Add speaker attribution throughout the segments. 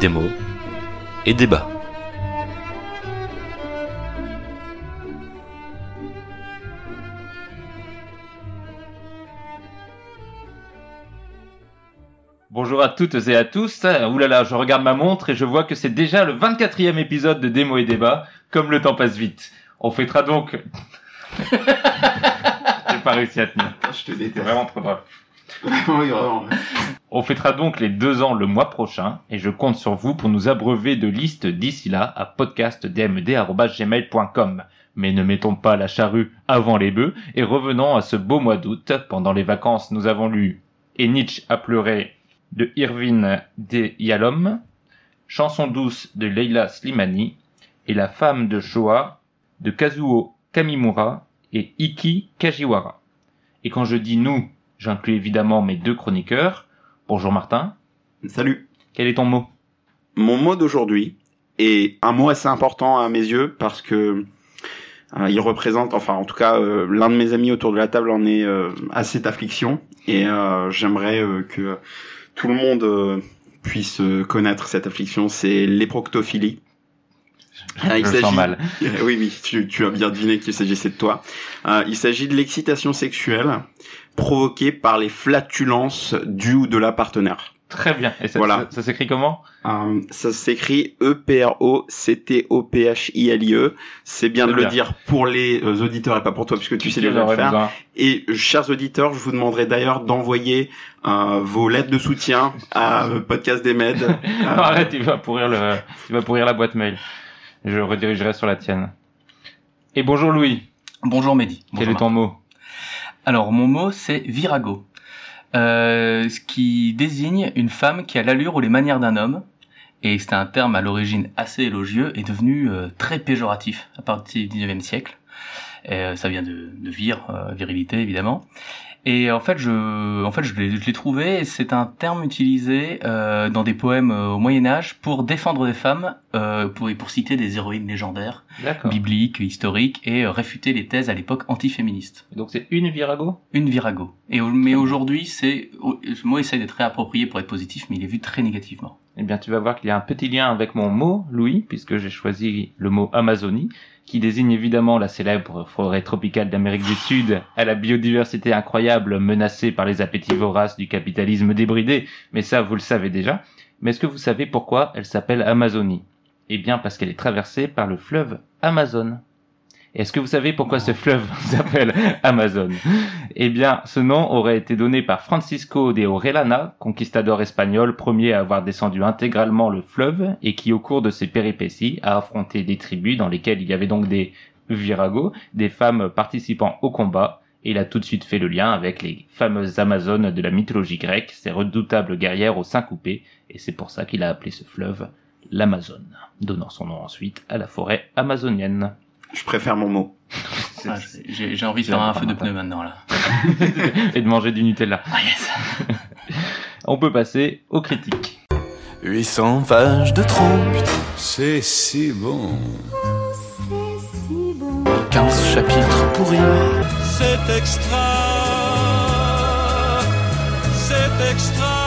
Speaker 1: Démo et débat.
Speaker 2: Bonjour à toutes et à tous. Ouh là là, je regarde ma montre et je vois que c'est déjà le 24e épisode de Démo et débat. Comme le temps passe vite. On fêtera donc. J'ai pas réussi à tenir.
Speaker 3: Je te déteste.
Speaker 2: vraiment trop drôle.
Speaker 3: oui, vraiment.
Speaker 2: On fêtera donc les deux ans le mois prochain et je compte sur vous pour nous abreuver de listes d'ici là à podcastdmd.gmail.com. Mais ne mettons pas la charrue avant les bœufs et revenons à ce beau mois d'août. Pendant les vacances, nous avons lu Et Nietzsche a pleuré de Irvin D. Yalom, Chanson douce de Leila Slimani et La femme de Shoah de Kazuo Kamimura et Iki Kajiwara. Et quand je dis nous, j'inclus évidemment mes deux chroniqueurs. Bonjour Martin,
Speaker 3: Salut.
Speaker 2: quel est ton mot?
Speaker 3: Mon mot d'aujourd'hui est un mot assez important à mes yeux parce que euh, il représente, enfin en tout cas, euh, l'un de mes amis autour de la table en est euh, à cette affliction et euh, j'aimerais que tout le monde puisse connaître cette affliction. C'est l'éproctophilie. Ah, il
Speaker 2: Je sens mal.
Speaker 3: oui, oui, tu, tu as bien deviné qu'il s'agissait de toi. Euh, il s'agit de l'excitation sexuelle provoquée par les flatulences du ou de la partenaire.
Speaker 2: Très bien. Et ça,
Speaker 3: Voilà.
Speaker 2: ça, ça s'écrit comment?
Speaker 3: Euh, ça s'écrit E E-P-R-O-C-T-O-P-H-I-L-I-E. C'est bien de le dire pour les euh, auditeurs et pas pour toi puisque tu sais déjà le
Speaker 2: J'aurais
Speaker 3: faire.
Speaker 2: besoin?
Speaker 3: Et chers auditeurs, je vous demanderai d'ailleurs d'envoyer euh, vos lettres de soutien à euh, Podcast des Med.
Speaker 2: Non, arrête, il va pourrir le, il va pourrir la boîte mail. Je redirigerai sur la tienne. Et bonjour Louis,
Speaker 4: Bonjour Mehdi.
Speaker 2: quel est ton mot?
Speaker 4: Alors mon mot c'est virago, euh, ce qui désigne une femme qui a l'allure ou les manières d'un homme. Et c'est un terme à l'origine assez élogieux et devenu euh, très péjoratif à partir du 19e siècle. Et, euh, ça vient de, de vir, virilité évidemment. Et en fait, je, en fait, je l'ai trouvé. C'est un terme utilisé euh, dans des poèmes euh, au Moyen Âge pour défendre des femmes, euh, pour, et pour citer des héroïnes légendaires, bibliques, historiques, et euh, réfuter les thèses à l'époque antiféministes
Speaker 2: Donc c'est une virago?
Speaker 4: Une virago. Et, mais aujourd'hui, c'est, ce mot essaye d'être réapproprié pour être positif, mais il est vu très négativement.
Speaker 2: Eh bien, tu vas voir qu'il y a un petit lien avec mon mot, Louis, puisque j'ai choisi le mot Amazonie, qui désigne évidemment la célèbre forêt tropicale d'Amérique du Sud, à la biodiversité incroyable menacée par les appétits voraces du capitalisme débridé, mais ça, vous le savez déjà. Mais est-ce que vous savez pourquoi elle s'appelle Amazonie? Eh bien, parce qu'elle est traversée par le fleuve Amazon. Est-ce que vous savez pourquoi ce fleuve s'appelle Amazon? Eh bien, ce nom aurait été donné par Francisco de Orellana, conquistador espagnol, premier à avoir descendu intégralement le fleuve et qui, au cours de ses péripéties, a affronté des tribus dans lesquelles il y avait donc des viragos, des femmes participant au combat, et il a tout de suite fait le lien avec les fameuses Amazones de la mythologie grecque, ces redoutables guerrières aux seins coupés, et c'est pour ça qu'il a appelé ce fleuve l'Amazone, donnant son nom ensuite à la forêt amazonienne.
Speaker 3: Je préfère mon mot.
Speaker 4: Ah, j'ai, envie de faire un feu de pneu maintenant, là.
Speaker 2: et de manger du Nutella.
Speaker 4: Ah yes
Speaker 2: On peut passer aux critiques.
Speaker 1: 800 pages de trompe,
Speaker 5: C'est si bon.
Speaker 1: 15 chapitres pourris.
Speaker 5: C'est extra. C'est extra.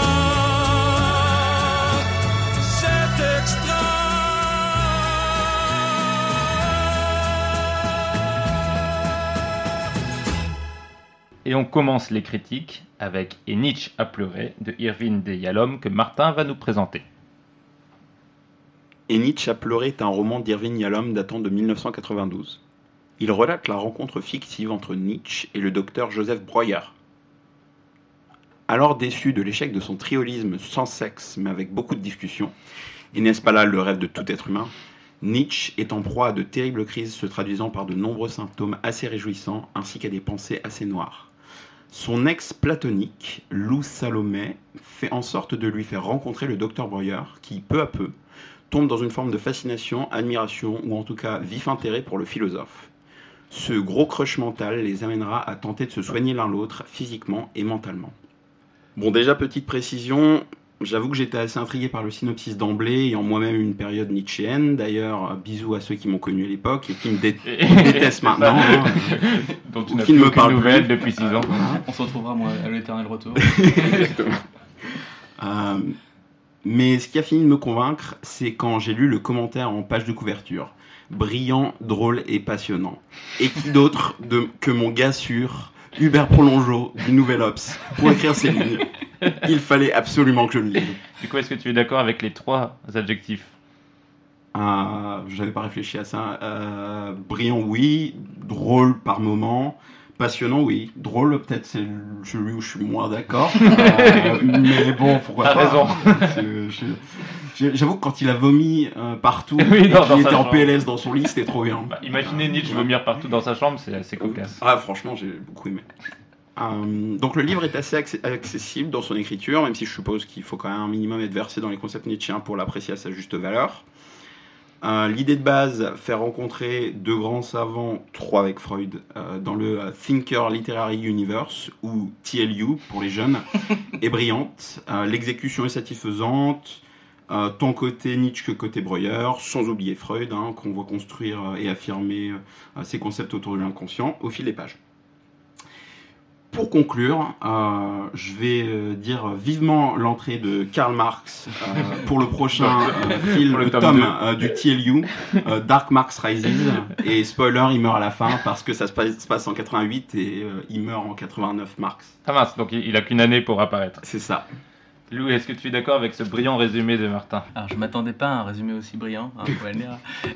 Speaker 2: Et on commence les critiques avec Et Nietzsche a pleuré de Irvine de Yalom que Martin va nous présenter.
Speaker 3: Et Nietzsche a pleuré est un roman d'Irving Yalom datant de 1992. Il relate la rencontre fictive entre Nietzsche et le docteur Joseph Breuer. Alors déçu de l'échec de son triolisme sans sexe mais avec beaucoup de discussions, et n'est-ce pas là le rêve de tout être humain, Nietzsche est en proie à de terribles crises se traduisant par de nombreux symptômes assez réjouissants ainsi qu'à des pensées assez noires. Son ex platonique, Lou Salomé, fait en sorte de lui faire rencontrer le docteur Breuer qui, peu à peu, tombe dans une forme de fascination, admiration ou en tout cas vif intérêt pour le philosophe. Ce gros crush mental les amènera à tenter de se soigner l'un l'autre physiquement et mentalement. Bon déjà petite précision, J'avoue que j'étais assez intrigué par le synopsis d'emblée, ayant moi-même une période nietzschéenne. D'ailleurs, euh, bisous à ceux qui m'ont connu à l'époque et qui me dé- détestent maintenant. hein.
Speaker 2: dont tu
Speaker 3: Ou qui ne me
Speaker 2: aucune
Speaker 3: parle
Speaker 2: nouvelle
Speaker 3: plus.
Speaker 2: depuis 6 ans.
Speaker 4: On se retrouvera moi, à l'éternel retour.
Speaker 3: Exactement. Euh, mais ce qui a fini de me convaincre, c'est quand j'ai lu le commentaire en page de couverture. Brillant, drôle et passionnant. Et qui d'autre que mon gars sûr, Hubert Prolongeau, du Nouvel Ops, pour écrire ces lignes? Il fallait absolument que je le lise.
Speaker 2: Du coup, est-ce que tu es d'accord avec les trois adjectifs?
Speaker 3: Euh, J'avais pas réfléchi à ça. Euh, brillant, oui. Drôle par moment. Passionnant, oui. Drôle, peut-être c'est celui où je suis moins d'accord. Euh, mais bon, pourquoi
Speaker 2: T'as
Speaker 3: pas.
Speaker 2: raison.
Speaker 3: Je- je- J'avoue que quand il a vomi partout,
Speaker 2: Oui, sa
Speaker 3: était en
Speaker 2: chambre.
Speaker 3: PLS dans son lit, c'était trop bien.
Speaker 2: Bah, Imaginez Nietzsche vomir partout dans sa chambre, c'est assez cocasse.
Speaker 3: Ah, franchement, j'ai beaucoup aimé. Euh, donc le livre est assez accessible dans son écriture, même si je suppose qu'il faut quand même un minimum être versé dans les concepts nietzschéens pour l'apprécier à sa juste valeur. Euh, L'idée de base, faire rencontrer deux grands savants, trois avec Freud, euh, dans le Thinker Literary Universe, ou TLU pour les jeunes, est brillante. L'exécution est satisfaisante, tant côté Nietzsche que côté Breuer, sans oublier Freud, hein, qu'on voit construire et affirmer ses concepts autour de l'inconscient au fil des pages. Pour conclure, euh, je vais euh, dire vivement l'entrée de Karl Marx euh, pour le prochain euh, film,
Speaker 2: le
Speaker 3: le
Speaker 2: tome
Speaker 3: euh, du TLU, euh, Dark Marx Rises. Et spoiler, il meurt à la fin parce que ça se passe, se passe en 88 et euh, il meurt en 89, Marx.
Speaker 2: Ah mince, donc il il a qu'une année pour apparaître.
Speaker 3: C'est ça.
Speaker 2: Lou, est-ce que tu es d'accord avec ce brillant résumé de Martin
Speaker 4: Alors, je m'attendais pas à un résumé aussi brillant, hein.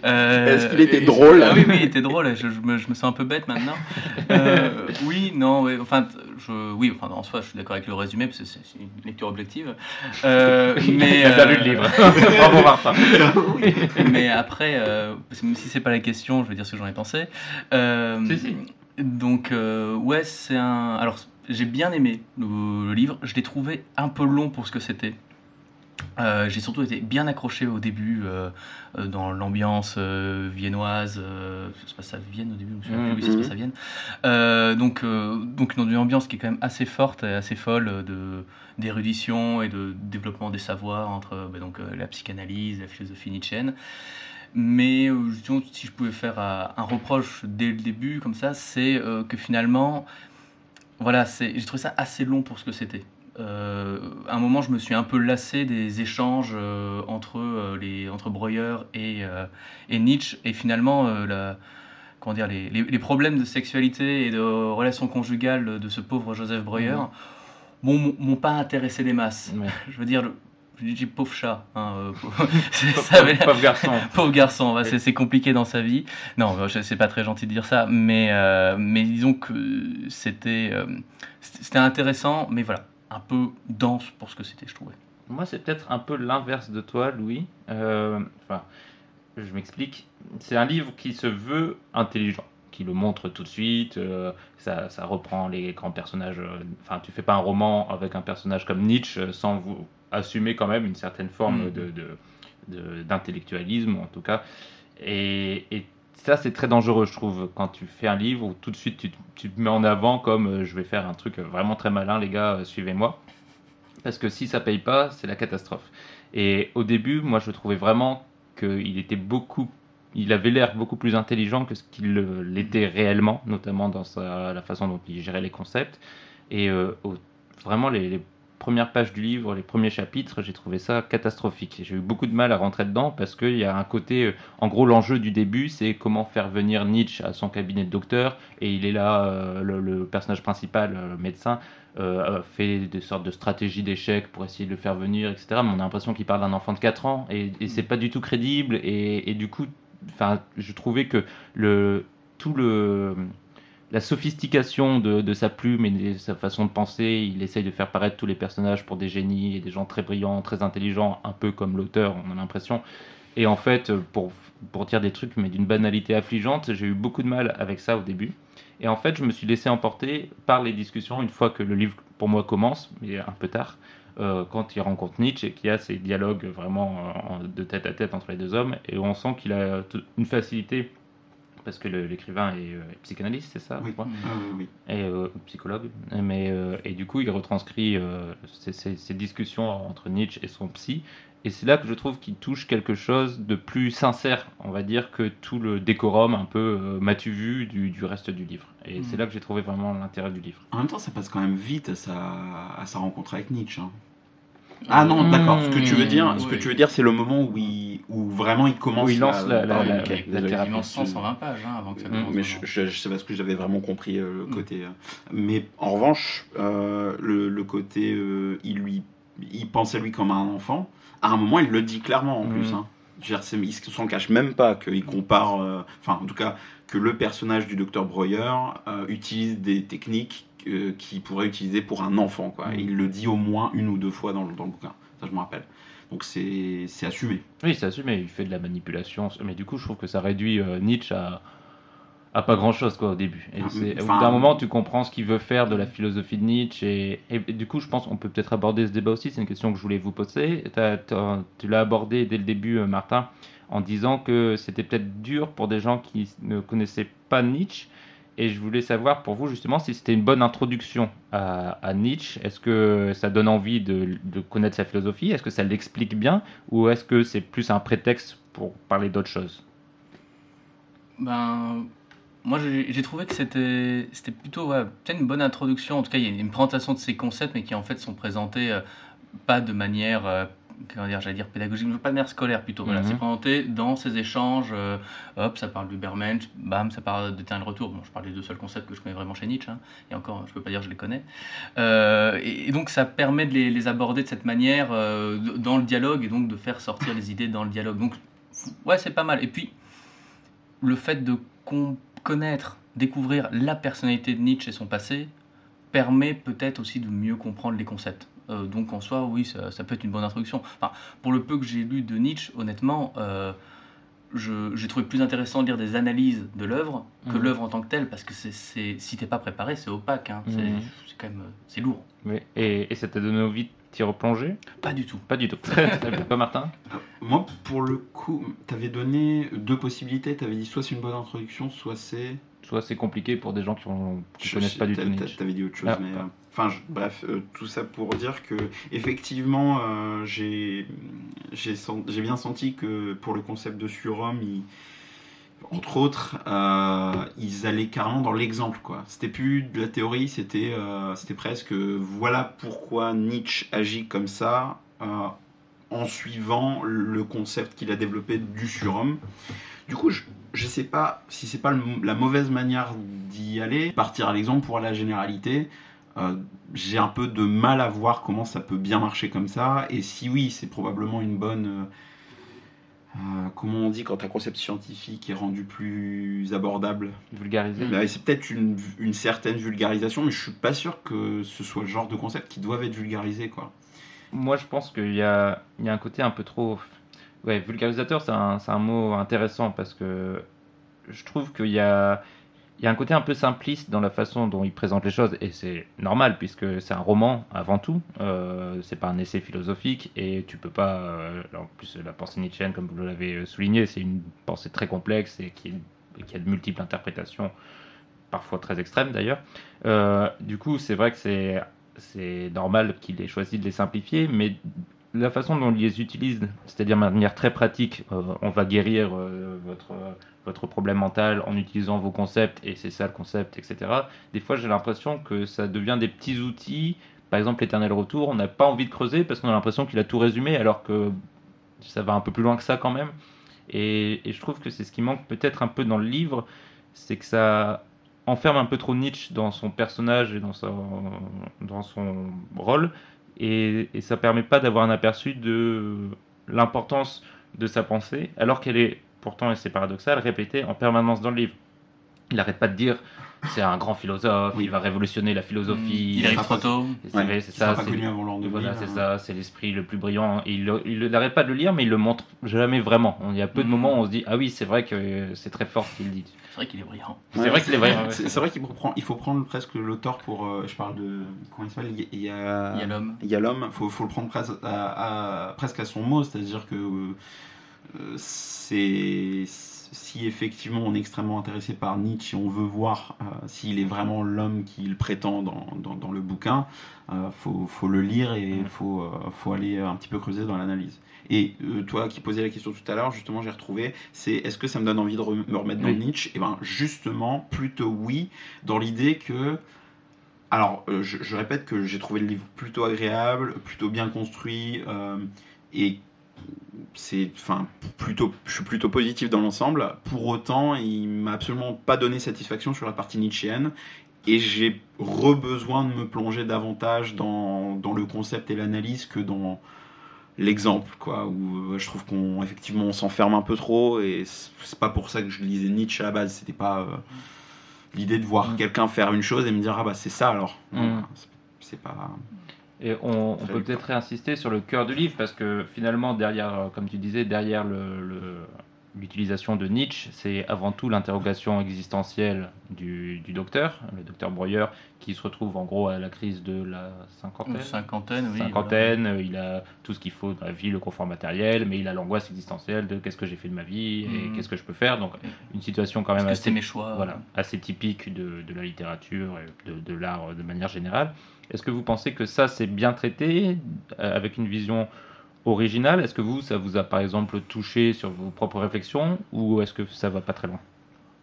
Speaker 4: Euh,
Speaker 3: Est-ce qu'il était drôle
Speaker 4: Ah oui, oui, il était drôle. Je, je me, je me sens un peu bête maintenant. Euh, oui, non, ouais, enfin, je, oui, enfin, en soi, je suis d'accord avec le résumé parce que c'est une lecture objective. Euh, mais,
Speaker 2: Il a lu
Speaker 4: euh,
Speaker 2: le livre. Bravo Martin.
Speaker 4: mais après, euh, même si c'est pas la question, je vais dire ce que j'en ai pensé. Euh,
Speaker 2: Si, si.
Speaker 4: Donc, euh, ouais, c'est un. Alors, j'ai bien aimé le, le livre. Je l'ai trouvé un peu long pour ce que c'était. Euh, j'ai surtout été bien accroché au début euh, euh, dans l'ambiance euh, viennoise. ça se passe à Vienne au début, je me souviens plus, oui, ça se
Speaker 3: Mhm.
Speaker 4: passe à Vienne. Donc, donc, dans une ambiance qui est quand même assez forte et assez folle de d'érudition et de développement des savoirs entre bah, donc, la psychanalyse, la philosophie nietzschéenne. Mais disons, si je pouvais faire un reproche dès le début, comme ça, c'est que finalement, voilà, c'est, j'ai trouvé ça assez long pour ce que c'était. Euh, à un moment, je me suis un peu lassé des échanges euh, entre, euh, les, entre Breuer et, et Nietzsche, et finalement, la, comment dire, les, les, les problèmes de sexualité et de relations conjugales de ce pauvre Joseph Breuer, bon, m'ont- m'ont pas intéressé des masses. Je veux dire, le, je dis pauvre chat, hein, euh, pauvre-
Speaker 2: garçon.
Speaker 4: Pauvre garçon, ouais, c'est compliqué dans sa vie. Non, je- c'est pas très gentil de dire ça, mais, euh, mais disons que c'était euh, intéressant, mais voilà, un peu dense pour ce que c'était, je trouvais.
Speaker 2: Moi, c'est peut-être un peu l'inverse de toi, Louis. Euh, Enfin, je m'explique. C'est un livre qui se veut intelligent, qui le montre tout de suite. euh, ça, ça reprend les grands personnages. euh, Enfin, tu fais pas un roman avec un personnage comme Nietzsche euh, sans vous assumer quand même une certaine forme de- de- de- d'intellectualisme, en tout cas. Et, et ça, c'est très dangereux, je trouve, quand tu fais un livre où tout de suite tu, te- tu te mets en avant comme euh, je vais faire un truc vraiment très malin, les gars, euh, suivez-moi. Parce que si ça paye pas, c'est la catastrophe. Et au début, moi, je trouvais vraiment qu'il était beaucoup, il avait l'air beaucoup plus intelligent que ce qu'il le- l'était réellement, notamment dans sa, la façon dont il gérait les concepts. Et euh, au- vraiment, les, les premières pages du livre, les premiers chapitres, j'ai trouvé ça catastrophique. J'ai eu beaucoup de mal à rentrer dedans parce qu'il y a un côté, euh, en gros, l'enjeu du début, c'est comment faire venir Nietzsche à son cabinet de docteur. Et il est là, euh, le, le personnage principal, euh, le médecin, euh, fait des sortes de stratégies d'échec pour essayer de le faire venir, etc. Mais on a l'impression qu'il parle d'un enfant de 4 ans et, et c'est pas du tout crédible. Et, et du coup, enfin, je trouvais que le tout le la sophistication de, sa plume et de sa façon de penser, il essaye de faire paraître tous les personnages pour des génies et des gens très brillants, très intelligents, un peu comme l'auteur, on a l'impression. Et en fait, pour, pour dire des trucs, mais d'une banalité affligeante, j'ai eu beaucoup de mal avec ça au début. Et en fait, je me suis laissé emporter par les discussions une fois que le livre, pour moi, commence, mais un peu tard, euh, quand il rencontre Nietzsche et qu'il y a ces dialogues vraiment euh, de tête à tête entre les deux hommes, et on sent qu'il a une facilité parce que l'écrivain est euh, psychanalyste, c'est ça je
Speaker 3: Oui.
Speaker 2: crois
Speaker 3: Ah, oui, oui.
Speaker 2: et euh, psychologue, mais euh, et du coup il retranscrit ces, ces- ces discussions entre Nietzsche et son psy, et c'est là que je trouve qu'il touche quelque chose de plus sincère, on va dire, que tout le décorum un peu m'as-tu vu du, du reste du livre. Et
Speaker 4: Mhm.
Speaker 2: c'est là que j'ai trouvé vraiment l'intérêt du livre.
Speaker 3: En même temps, ça passe quand même vite à sa, à sa rencontre avec Nietzsche. hein. Ah non, d'accord. Ce que tu veux dire, ce que tu veux dire, c'est le moment où, il, où vraiment il commence.
Speaker 2: Où il lance la- la-
Speaker 3: pardon,
Speaker 2: la-
Speaker 3: ok,
Speaker 2: la-
Speaker 3: désolé.
Speaker 2: thérapie.
Speaker 4: Quasiment 120 pages hein, avant que ça
Speaker 2: Mm,
Speaker 4: commence.
Speaker 3: Mais je, je, je sais pas ce que j'avais vraiment compris euh, le
Speaker 4: Mm.
Speaker 3: côté. euh. Mais en revanche, euh, le, le côté, euh, il lui, il pensait lui comme un enfant. À un moment, il le dit clairement en plus. Hein. Je veux dire, c'est- il s'en cache même pas qu'il compare. euh, Enfin, en tout cas, que le personnage du docteur Breuer euh, utilise des techniques euh, qu'il pourrait utiliser pour un enfant. Quoi.
Speaker 2: Mm.
Speaker 3: Et il le dit au moins une ou deux fois dans, le- dans le bouquin. Ça, je me rappelle. Donc c'est assumé.
Speaker 2: Oui, c'est assumé, il fait de la manipulation, mais du coup je trouve que ça réduit euh, Nietzsche à, à pas grand chose quoi au début. Et
Speaker 3: Ah,
Speaker 2: c'est- au
Speaker 3: enfin,
Speaker 2: bout d'un moment tu comprends ce qu'il veut faire de la philosophie de Nietzsche et, et, et du coup je pense qu'on peut peut-être aborder ce débat aussi, c'est une question que je voulais vous poser. Tu l'as abordé dès le début euh, Martin en disant que c'était peut-être dur pour des gens qui ne connaissaient pas Nietzsche. Et je voulais savoir pour vous justement si c'était une bonne introduction à, Nietzsche. Est-ce que ça donne envie de, connaître sa philosophie? Est-ce que ça l'explique bien? Ou est-ce que c'est plus un prétexte pour parler d'autre chose?
Speaker 4: Ben, moi j'ai trouvé que c'était c'était plutôt ouais, une bonne introduction. En tout cas, il y a une présentation de ces concepts, mais qui en fait sont présentés euh, pas de manière, euh, comment dire, j'allais dire pédagogique, mais pas de manière scolaire plutôt. Voilà,
Speaker 2: Mhm.
Speaker 4: c'est présenté dans ces échanges. euh, hop, ça parle du Bermensch, bam, ça parle de Terrain le retour. Bon, je parle des deux seuls concepts que je connais vraiment chez Nietzsche. hein, et encore, je peux pas dire que je les connais. Euh, et, et donc ça permet de les, les aborder de cette manière euh, dans le dialogue et donc de faire sortir les idées dans le dialogue. Donc ouais, c'est pas mal. Et puis le fait de con- connaître, découvrir la personnalité de Nietzsche et son passé permet peut-être aussi de mieux comprendre les concepts. Euh, donc en soi, oui, ça, ça peut être une bonne introduction. Enfin, pour le peu que j'ai lu de Nietzsche, honnêtement, euh, j'ai trouvé plus intéressant de lire des analyses de l'œuvre que
Speaker 2: Mhm.
Speaker 4: l'œuvre en tant que telle, parce que c'est, c'est- si t'es pas préparé, c'est opaque. hein. C'est,
Speaker 2: Mhm.
Speaker 4: c'est quand même euh, c'est lourd.
Speaker 2: Oui. Et, et ça t'a donné envie de t'y replonger?
Speaker 4: Pas du tout.
Speaker 2: Pas du tout. Toi, Martin?
Speaker 3: Moi, pour le coup, t'avais donné deux possibilités. T'avais dit soit c'est une bonne introduction, soit c'est.
Speaker 2: Soit c'est compliqué pour des gens qui ne connaissent
Speaker 3: sais-
Speaker 2: pas du tout Nietzsche.
Speaker 3: T'avais dit autre chose,
Speaker 2: Ah,
Speaker 3: mais. euh, Enfin, je- bref, euh, tout ça pour dire que effectivement, euh, j'ai bien senti que pour le concept de surhomme, il- entre autres, euh, ils allaient carrément dans l'exemple, quoi. C'était plus de la théorie, c'était c'était presque voilà pourquoi Nietzsche agit comme ça. en suivant le concept qu'il a développé du surhomme. Du coup, je ne sais pas si c'est pas le- la mauvaise manière d'y aller, partir à l'exemple pour la généralité. Euh, J'ai un peu de mal à voir comment ça peut bien marcher comme ça. Et si oui, c'est probablement une bonne. euh, euh, comment on dit quand un concept scientifique est rendu plus abordable?
Speaker 2: Vulgarisé.
Speaker 3: Bah, C'est peut-être une, une certaine vulgarisation, mais je suis pas sûr que ce soit le genre de concept qui doivent être vulgarisés. Quoi.
Speaker 2: Moi, je pense qu'il y a, il y a un côté un peu trop. Ouais, vulgarisateur, c'est un, mot intéressant parce que je trouve qu'il y a, un côté un peu simpliste dans la façon dont il présente les choses et c'est normal puisque c'est un roman avant tout. Euh, c'est pas un essai philosophique et tu peux pas. euh, en plus, la pensée nietzschéenne, comme vous l'avez souligné, c'est une pensée très complexe et qui, a de multiples interprétations, parfois très extrêmes d'ailleurs. Euh, du coup, c'est vrai que c'est normal qu'il ait choisi de les simplifier, mais la façon dont il les utilise, c'est-à-dire de manière très pratique, euh, on va guérir euh, votre, votre problème mental en utilisant vos concepts, et c'est ça le concept, etc. Des fois, j'ai l'impression que ça devient des petits outils. Par exemple, l'éternel retour, on n'a pas envie de creuser parce qu'on a l'impression qu'il a tout résumé, alors que ça va un peu plus loin que ça quand même. Et, et je trouve que c'est ce qui manque peut-être un peu dans le livre, c'est que ça enferme un peu trop Nietzsche dans son personnage et dans son, dans son rôle, et, et ça permet pas d'avoir un aperçu de l'importance de sa pensée, alors qu'elle est pourtant, et c'est paradoxal, répétée en permanence dans le livre. Il n'arrête pas de dire c'est un grand philosophe,
Speaker 3: Oui.
Speaker 2: il va révolutionner la philosophie.
Speaker 4: Il arrive trop tôt.
Speaker 2: C'est ça,
Speaker 3: pas
Speaker 2: c'est
Speaker 3: connu avant l'an 2000,
Speaker 2: voilà, c'est
Speaker 3: hein.
Speaker 2: ça, c'est l'esprit le plus brillant. Et il n'arrête pas de le lire, mais il le montre jamais vraiment. Il y a peu de
Speaker 4: Mhm.
Speaker 2: moments où on se dit ah oui, c'est vrai que c'est très fort ce qu'il dit.
Speaker 4: C'est vrai qu'il est brillant.
Speaker 2: C'est vrai qu'il est vrai. ouais,
Speaker 3: C'est vrai qu'il faut prendre, il faut prendre presque l'auteur pour. euh, je parle de. Comment il s'appelle? Il y a.
Speaker 4: Il y a l'homme.
Speaker 3: Il y a l'homme, faut, faut le prendre presque à, à- presque à son mot, c'est-à-dire que euh, c'est si effectivement on est extrêmement intéressé par Nietzsche et on veut voir euh, s'il est vraiment l'homme qu'il prétend dans, dans, dans le bouquin, euh, faut, faut le lire et il faut, euh, faut aller un petit peu creuser dans l'analyse. Et euh, toi qui posais la question tout à l'heure, justement, j'ai retrouvé, c'est est-ce que ça me donne envie de me remettre dans
Speaker 2: Oui.
Speaker 3: Nietzsche? Et ben justement, plutôt oui, dans l'idée que alors, je, je répète que j'ai trouvé le livre plutôt agréable, plutôt bien construit, euh, et c'est, enfin, plutôt, je suis plutôt positif dans l'ensemble. Pour autant, il m'a absolument pas donné satisfaction sur la partie nietzschéenne, et j'ai re-besoin de me plonger davantage dans, dans le concept et l'analyse que dans l'exemple, quoi. Où euh, je trouve qu'on, effectivement, on s'enferme un peu trop, et c'est pas pour ça que je lisais Nietzsche à la base. C'était pas euh, l'idée de voir
Speaker 2: Mm.
Speaker 3: quelqu'un faire une chose et me dire ah bah c'est ça alors.
Speaker 2: Mm.
Speaker 3: C'est pas.
Speaker 2: Et on, peut peut-être réinsister sur le cœur du livre parce que finalement, derrière, euh, comme tu disais, derrière le- le- l'utilisation de Nietzsche, c'est avant tout l'interrogation existentielle du, du docteur, le docteur Breuer, qui se retrouve en gros à la crise de la cinquantaine.
Speaker 4: Cinquantaine, oui.
Speaker 2: cinquantaine, il a tout ce qu'il faut dans la vie, le confort matériel, mais il a l'angoisse existentielle de qu'est-ce que j'ai fait de ma vie et
Speaker 4: Mhm.
Speaker 2: qu'est-ce que je peux faire. Donc une situation quand même
Speaker 4: c'est
Speaker 2: assez
Speaker 4: mes choix
Speaker 2: voilà, assez typique de, de la littérature et de, de l'art de manière générale. Est-ce que vous pensez que ça, c'est bien traité, euh, avec une vision originale Est-ce que vous, ça vous a par exemple touché sur vos propres réflexions, ou est-ce que ça va pas très loin?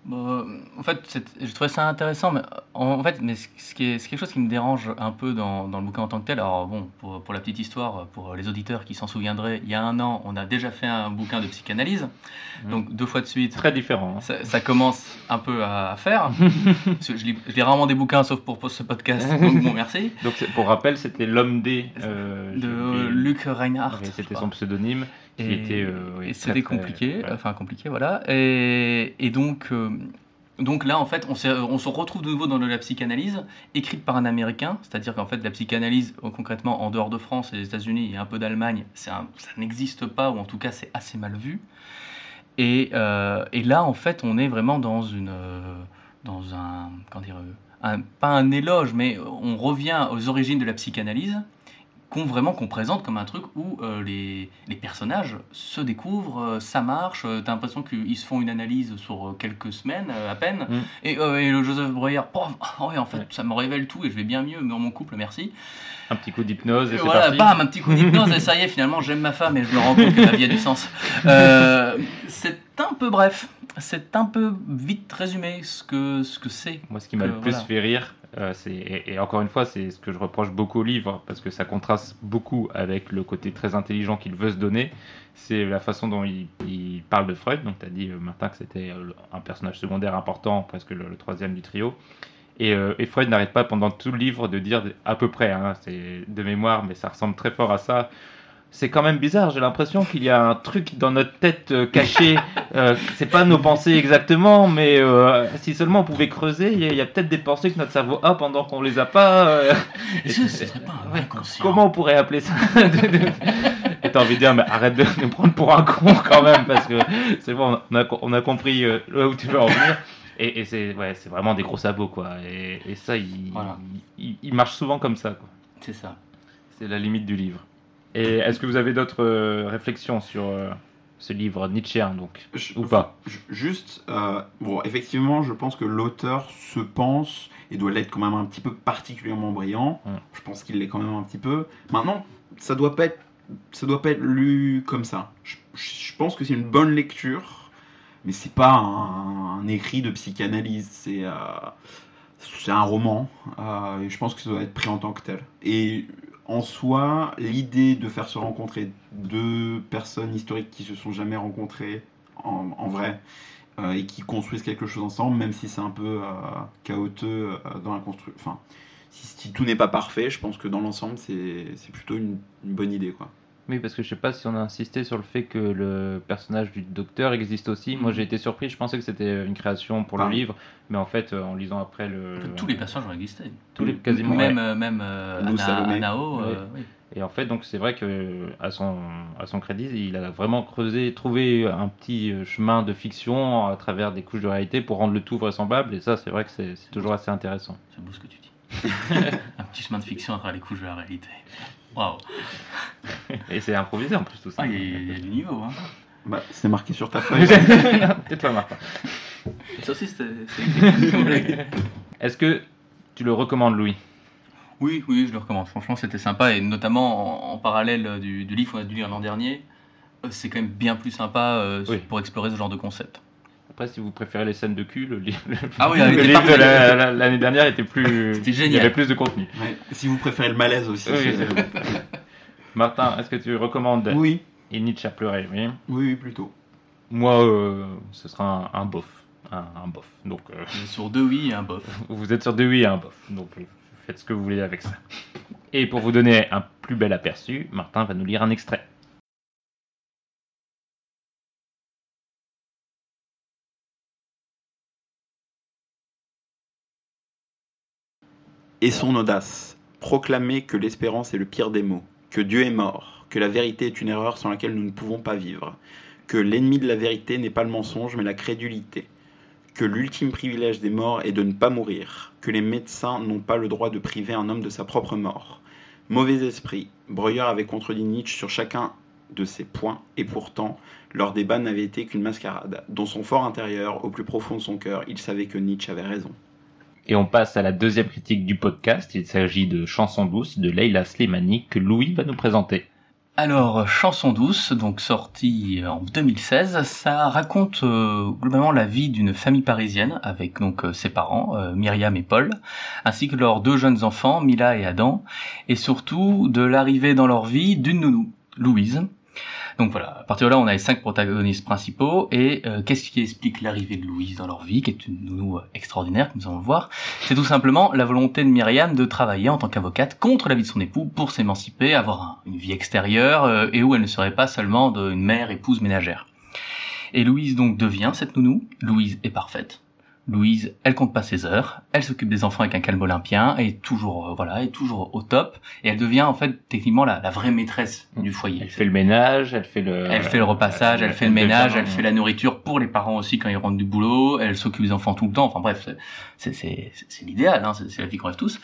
Speaker 4: Bah, en fait, je trouvais ça intéressant, mais en, fait, mais ce qui est, c'est quelque chose qui me dérange un peu dans, dans le bouquin en tant que tel. Alors bon, pour, pour la petite histoire, pour les auditeurs qui s'en souviendraient, il y a un an, on a déjà fait un bouquin de psychanalyse,
Speaker 2: Mhm.
Speaker 4: donc deux fois de suite.
Speaker 2: Très différent. hein.
Speaker 4: Ça, ça commence un peu à, à faire. Je, lis, je lis rarement des bouquins, sauf pour, pour ce podcast. Donc bon, merci.
Speaker 2: Donc pour rappel, c'était l'homme D euh,
Speaker 4: De Luc Reinhardt.
Speaker 2: C'était son pseudonyme qui
Speaker 4: Et,
Speaker 2: était. euh, oui,
Speaker 4: c'était compliqué,
Speaker 2: ouais.
Speaker 4: enfin compliqué, voilà. Et, et donc, euh, donc là, en fait, on, se retrouve de nouveau dans de la psychanalyse, écrite par un Américain, c'est-à-dire qu'en fait, la psychanalyse, euh, concrètement, en dehors de France et des États-Unis et un peu d'Allemagne, ça n'existe pas, ou en tout cas, c'est assez mal vu. Et, euh, et là, en fait, on est vraiment dans une, euh, dans un, comment dire, un- pas un éloge, mais on revient aux origines de la psychanalyse qu'on vraiment qu'on présente comme un truc où euh, les, les personnages se découvrent, euh, ça marche, euh, t'as l'impression qu'ils se font une analyse sur euh, quelques semaines à peine,
Speaker 2: Mm.
Speaker 4: et, et le Joseph Breuer, ah ouais, en fait
Speaker 2: Ouais.
Speaker 4: ça me révèle tout et je vais bien mieux dans mon couple, merci.
Speaker 2: Un petit coup d'hypnose et c'est
Speaker 4: voilà,
Speaker 2: parti.
Speaker 4: bam, un petit coup d'hypnose et ça y est, finalement j'aime ma femme et je me rends compte que la vie a du sens. C'est un peu bref, c'est un peu vite résumé ce que ce que c'est.
Speaker 2: Moi, ce qui m'a le plus
Speaker 4: voilà.
Speaker 2: fait rire, euh, et, encore une fois, c'est ce que je reproche beaucoup au livre parce que ça contraste beaucoup avec le côté très intelligent qu'il veut se donner. C'est la façon dont il, parle de Freud. Donc, tu as dit euh, Martin que c'était euh, un personnage secondaire important, presque le, troisième du trio. Et, euh, et Freud n'arrête pas pendant tout le livre de dire à peu près, hein, c'est de mémoire, mais ça ressemble très fort à ça. C'est quand même bizarre, j'ai l'impression qu'il y a un truc dans notre tête euh, caché. Euh, c'est pas nos pensées exactement, mais euh, si seulement on pouvait creuser, il y a, peut-être des pensées que notre cerveau a pendant qu'on les a pas. euh.
Speaker 4: Pas
Speaker 2: Comment on pourrait appeler ça? Et t'as envie de dire, mais arrête de nous prendre pour un con quand même, parce que c'est bon, on a, on a compris là où tu veux en venir. Et, et c'est ouais, vraiment des gros sabots, quoi. Et, et ça, il,
Speaker 4: Voilà.
Speaker 2: il, il marche souvent comme ça, quoi.
Speaker 4: C'est ça.
Speaker 2: C'est la limite du livre. Et est-ce que vous avez d'autres euh, réflexions sur euh, ce livre nietzschéen, donc
Speaker 3: Je-
Speaker 2: Ou pas?
Speaker 3: Ju- Juste, euh, bon, effectivement, je pense que l'auteur se pense et doit l'être quand même un petit peu particulièrement brillant.
Speaker 2: Mm.
Speaker 3: Je pense qu'il l'est quand même un petit peu. Maintenant, ça doit pas être, ça doit pas être lu comme ça. Je, je pense que c'est une bonne lecture, mais c'est pas un, un écrit de psychanalyse. C'est c'est un roman. et je pense que ça doit être pris en tant que tel. Et en soi, l'idée de faire se rencontrer deux personnes historiques qui se sont jamais rencontrées en, vrai euh, et qui construisent quelque chose ensemble, même si c'est un peu euh, euh, dans la construction. Enfin, si, tout n'est pas parfait, je pense que dans l'ensemble, c'est c'est plutôt une, une bonne idée. Quoi.
Speaker 2: Oui, parce que je sais pas si on a insisté sur le fait que le personnage du docteur existe aussi. Moi, j'ai été surpris, je pensais que c'était une création pour
Speaker 3: Ah.
Speaker 2: le livre, mais en fait, euh, en lisant après le.
Speaker 4: En fait, tous les personnages ont existé.
Speaker 2: tous les quasiment.
Speaker 4: Même,
Speaker 2: ouais.
Speaker 4: même euh,
Speaker 3: Nous,
Speaker 4: Anna-. Anao, euh, oui.
Speaker 2: Et en fait, donc c'est vrai que à son à son crédit, il a vraiment creusé, trouvé un petit euh, chemin de fiction à travers des couches de réalité pour rendre le tout vraisemblable. Et ça, c'est vrai que c'est c'est toujours assez intéressant.
Speaker 4: C'est beau ce que tu dis. un petit chemin de fiction à travers les couches de la réalité. Waouh.
Speaker 2: Et c'est improvisé en plus tout ça.
Speaker 4: Ah, il y, a- du niveau. Hein.
Speaker 3: Bah, c'est marqué sur ta feuille.
Speaker 2: C'est toi, Martin.
Speaker 4: Ça aussi, c'était. c'était-
Speaker 2: Est-ce que tu le recommandes, Louis?
Speaker 4: Oui, oui, je le recommande. Franchement, c'était sympa et notamment en, en parallèle du, du livre qu'on a dû lire l'an dernier, euh, c'est quand même bien plus sympa euh,
Speaker 2: Oui.
Speaker 4: pour explorer ce genre de concept.
Speaker 2: Après, si vous préférez les scènes de cul, le livre,
Speaker 4: Ah oui,
Speaker 2: le livre de la- l'année dernière était plus.
Speaker 4: C'était
Speaker 2: Il y
Speaker 4: génial.
Speaker 2: avait plus de contenu.
Speaker 3: Ouais. Si vous préférez le malaise aussi.
Speaker 2: Oui,
Speaker 3: c'est-
Speaker 2: c'est- Martin, est-ce que tu recommandes
Speaker 3: oui,
Speaker 2: Et Nietzsche a pleuré, oui.
Speaker 3: oui, oui, plutôt.
Speaker 2: Moi, euh, ce sera un, un bof. Un, un bof. Donc, euh,
Speaker 4: Sur deux oui et un bof.
Speaker 2: vous êtes sur deux oui et un bof. Donc, euh, faites ce que vous voulez avec ça. Et pour vous donner un plus bel aperçu, Martin va nous lire un extrait.
Speaker 3: Et son audace, proclamer que l'espérance est le pire des maux, que Dieu est mort, que la vérité est une erreur sans laquelle nous ne pouvons pas vivre, que l'ennemi de la vérité n'est pas le mensonge mais la crédulité, que l'ultime privilège des morts est de ne pas mourir, que les médecins n'ont pas le droit de priver un homme de sa propre mort. Mauvais esprit, Breuer avait contredit Nietzsche sur chacun de ces points, et pourtant, leur débat n'avait été qu'une mascarade. Dans son fort intérieur, au plus profond de son cœur, il savait que Nietzsche avait raison.
Speaker 2: Et on passe à la deuxième critique du podcast. Il s'agit de Chanson douce de Leila Slimani que Louis va nous présenter.
Speaker 4: Alors, Chanson douce, donc sortie en 2016, ça raconte euh, globalement la vie d'une famille parisienne avec donc euh, ses parents, euh, Myriam et Paul, ainsi que leurs deux jeunes enfants, Mila et Adam, et surtout de l'arrivée dans leur vie d'une nounou, Louise. Donc voilà, à partir de là, on a les cinq protagonistes principaux, et euh, qu'est-ce qui explique l'arrivée de Louise dans leur vie, qui est une nounou euh, extraordinaire, comme nous allons le voir C'est tout simplement la volonté de Myriam de travailler en tant qu'avocate contre la vie de son époux pour s'émanciper, avoir un- une vie extérieure, euh, et où elle ne serait pas seulement une mère épouse ménagère. Et Louise donc devient cette nounou. Louise est parfaite. Louise, elle compte pas ses heures, elle s'occupe des enfants avec un calme olympien, et est toujours, euh, voilà, est toujours au top, et elle devient en fait techniquement la, la vraie maîtresse du foyer.
Speaker 2: Elle fait le ménage, elle fait le...
Speaker 4: Elle fait le repassage, elle fait le ménage, elle fait la nourriture pour les parents aussi quand ils rentrent du boulot, elle s'occupe des enfants tout le temps. Enfin bref, c'est- c'est c'est l'idéal, hein, c'est c'est la vie qu'on rêve tous.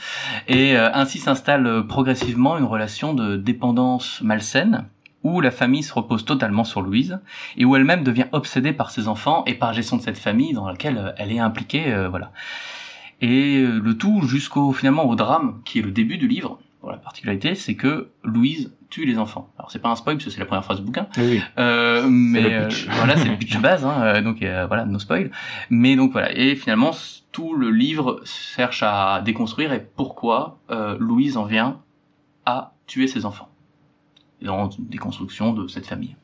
Speaker 4: Et euh, ainsi s'installe euh, progressivement une relation de dépendance malsaine où la famille se repose totalement sur Louise et où elle-même devient obsédée par ses enfants et par la gestion de cette famille dans laquelle euh, elle est impliquée, euh, voilà. Et euh, le tout jusqu'au finalement au drame qui est le début du livre. Bon, la particularité, c'est que Louise tue les enfants. Alors c'est pas un spoil parce que c'est la première phrase du bouquin,
Speaker 2: Oui,
Speaker 4: euh, mais
Speaker 2: le pitch.
Speaker 4: euh, voilà, c'est le pitch de base, hein, donc euh, voilà, no spoil. Mais donc voilà, et finalement tout le livre cherche à déconstruire et pourquoi Louise en vient à tuer ses enfants dans une déconstruction de cette famille.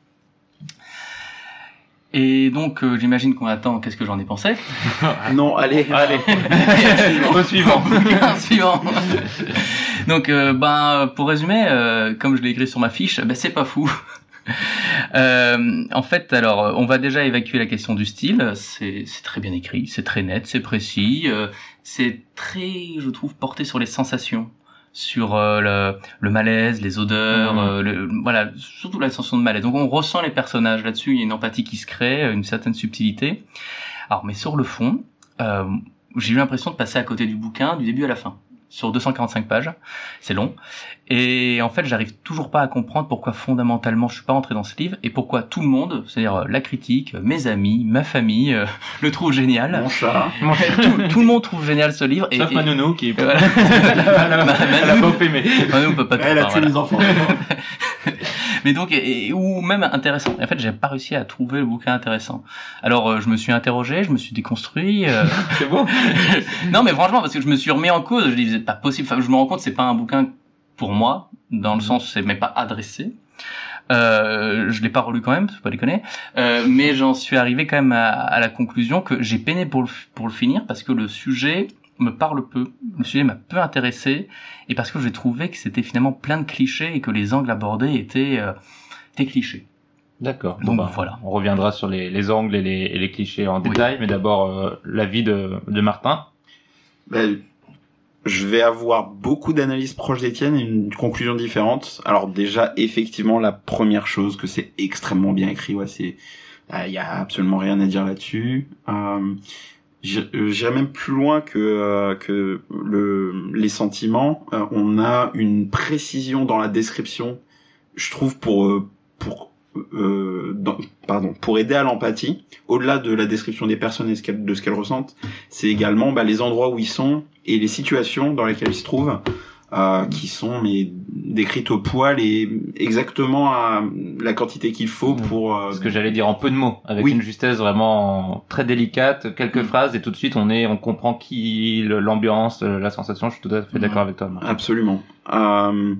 Speaker 4: Et donc euh, j'imagine qu'on attend. Qu'est-ce que j'en ai pensé?
Speaker 3: Non, allez,
Speaker 2: Allez, au suivant.
Speaker 4: Bouquin suivant. Donc, euh, ben, pour résumer, euh, comme je l'ai écrit sur ma fiche, ben, c'est pas fou. Euh, en fait, alors, on va déjà évacuer la question du style. C'est c'est très bien écrit, c'est très net, c'est précis, euh, c'est très, je trouve, porté sur les sensations, sur euh, le, le malaise, les odeurs,
Speaker 2: Mhm.
Speaker 4: euh, le- voilà, surtout la sensation de malaise. Donc, on ressent les personnages là-dessus. Il y a une empathie qui se crée, une certaine subtilité. Alors, mais sur le fond, euh, j'ai eu l'impression de passer à côté du bouquin du début à la fin sur 245 pages, c'est long. Et en fait, j'arrive toujours pas à comprendre pourquoi fondamentalement je suis pas rentré dans ce livre et pourquoi tout le monde, c'est-à-dire euh, la critique, euh, mes amis, ma famille, euh, le trouve génial.
Speaker 3: mon chat.
Speaker 4: tout, tout le monde trouve génial ce livre. Et,
Speaker 2: Sauf
Speaker 4: et-
Speaker 2: ma nounou qui est... Elle a pas aimé.
Speaker 4: Manu, on peut pas
Speaker 3: Elle a tué les enfants.
Speaker 4: Mais donc, et, ou même intéressant. En fait, j'ai pas réussi à trouver le bouquin intéressant. Alors, euh, je me suis interrogé, je me suis déconstruit. euh,
Speaker 2: C'est bon
Speaker 4: non, mais franchement, parce que je me suis remis en cause, je dis, c'est pas possible. Enfin, je me rends compte, c'est pas un bouquin pour moi, dans le sens où c'est même pas adressé. Euh, je l'ai pas relu quand même, faut pas déconner. Euh, mais j'en suis arrivé quand même à, à la conclusion que j'ai peiné pour le, pour le finir parce que le sujet me parle peu. Le sujet m'a peu intéressé et parce que j'ai trouvé que c'était finalement plein de clichés et que les angles abordés étaient, euh, étaient clichés.
Speaker 2: D'accord.
Speaker 4: Donc,
Speaker 2: Bon, bah,
Speaker 4: voilà.
Speaker 2: On reviendra sur les, les angles et les, et les clichés en
Speaker 4: Oui.
Speaker 2: détail, mais d'abord euh, l'avis de, de Martin.
Speaker 3: Ben, je vais avoir beaucoup d'analyses proches d'Étienne et une conclusion différente. Alors déjà, effectivement, la première chose, que c'est extrêmement bien écrit, ouais, c'est, il y a absolument rien à dire là-dessus. Euh, euh, J'irais même plus loin que euh, que le, les sentiments. Euh, on a une précision dans la description, je trouve pour euh, pour euh, pardon, pour aider à l'empathie, au-delà de la description des personnes et de ce qu'elles ressentent, c'est également bah, les endroits où ils sont et les situations dans lesquelles ils se trouvent, euh, qui sont mais décrites au poil et exactement à la quantité qu'il faut
Speaker 2: Mm.
Speaker 3: pour. euh,
Speaker 2: Ce que j'allais dire en peu de mots, avec
Speaker 3: Oui.
Speaker 2: une justesse vraiment très délicate, quelques
Speaker 3: Mm.
Speaker 2: phrases et tout de suite on est, on comprend qui, l'ambiance, euh, la sensation. Je suis tout à fait d'accord avec toi. Marc.
Speaker 3: Absolument. Euh,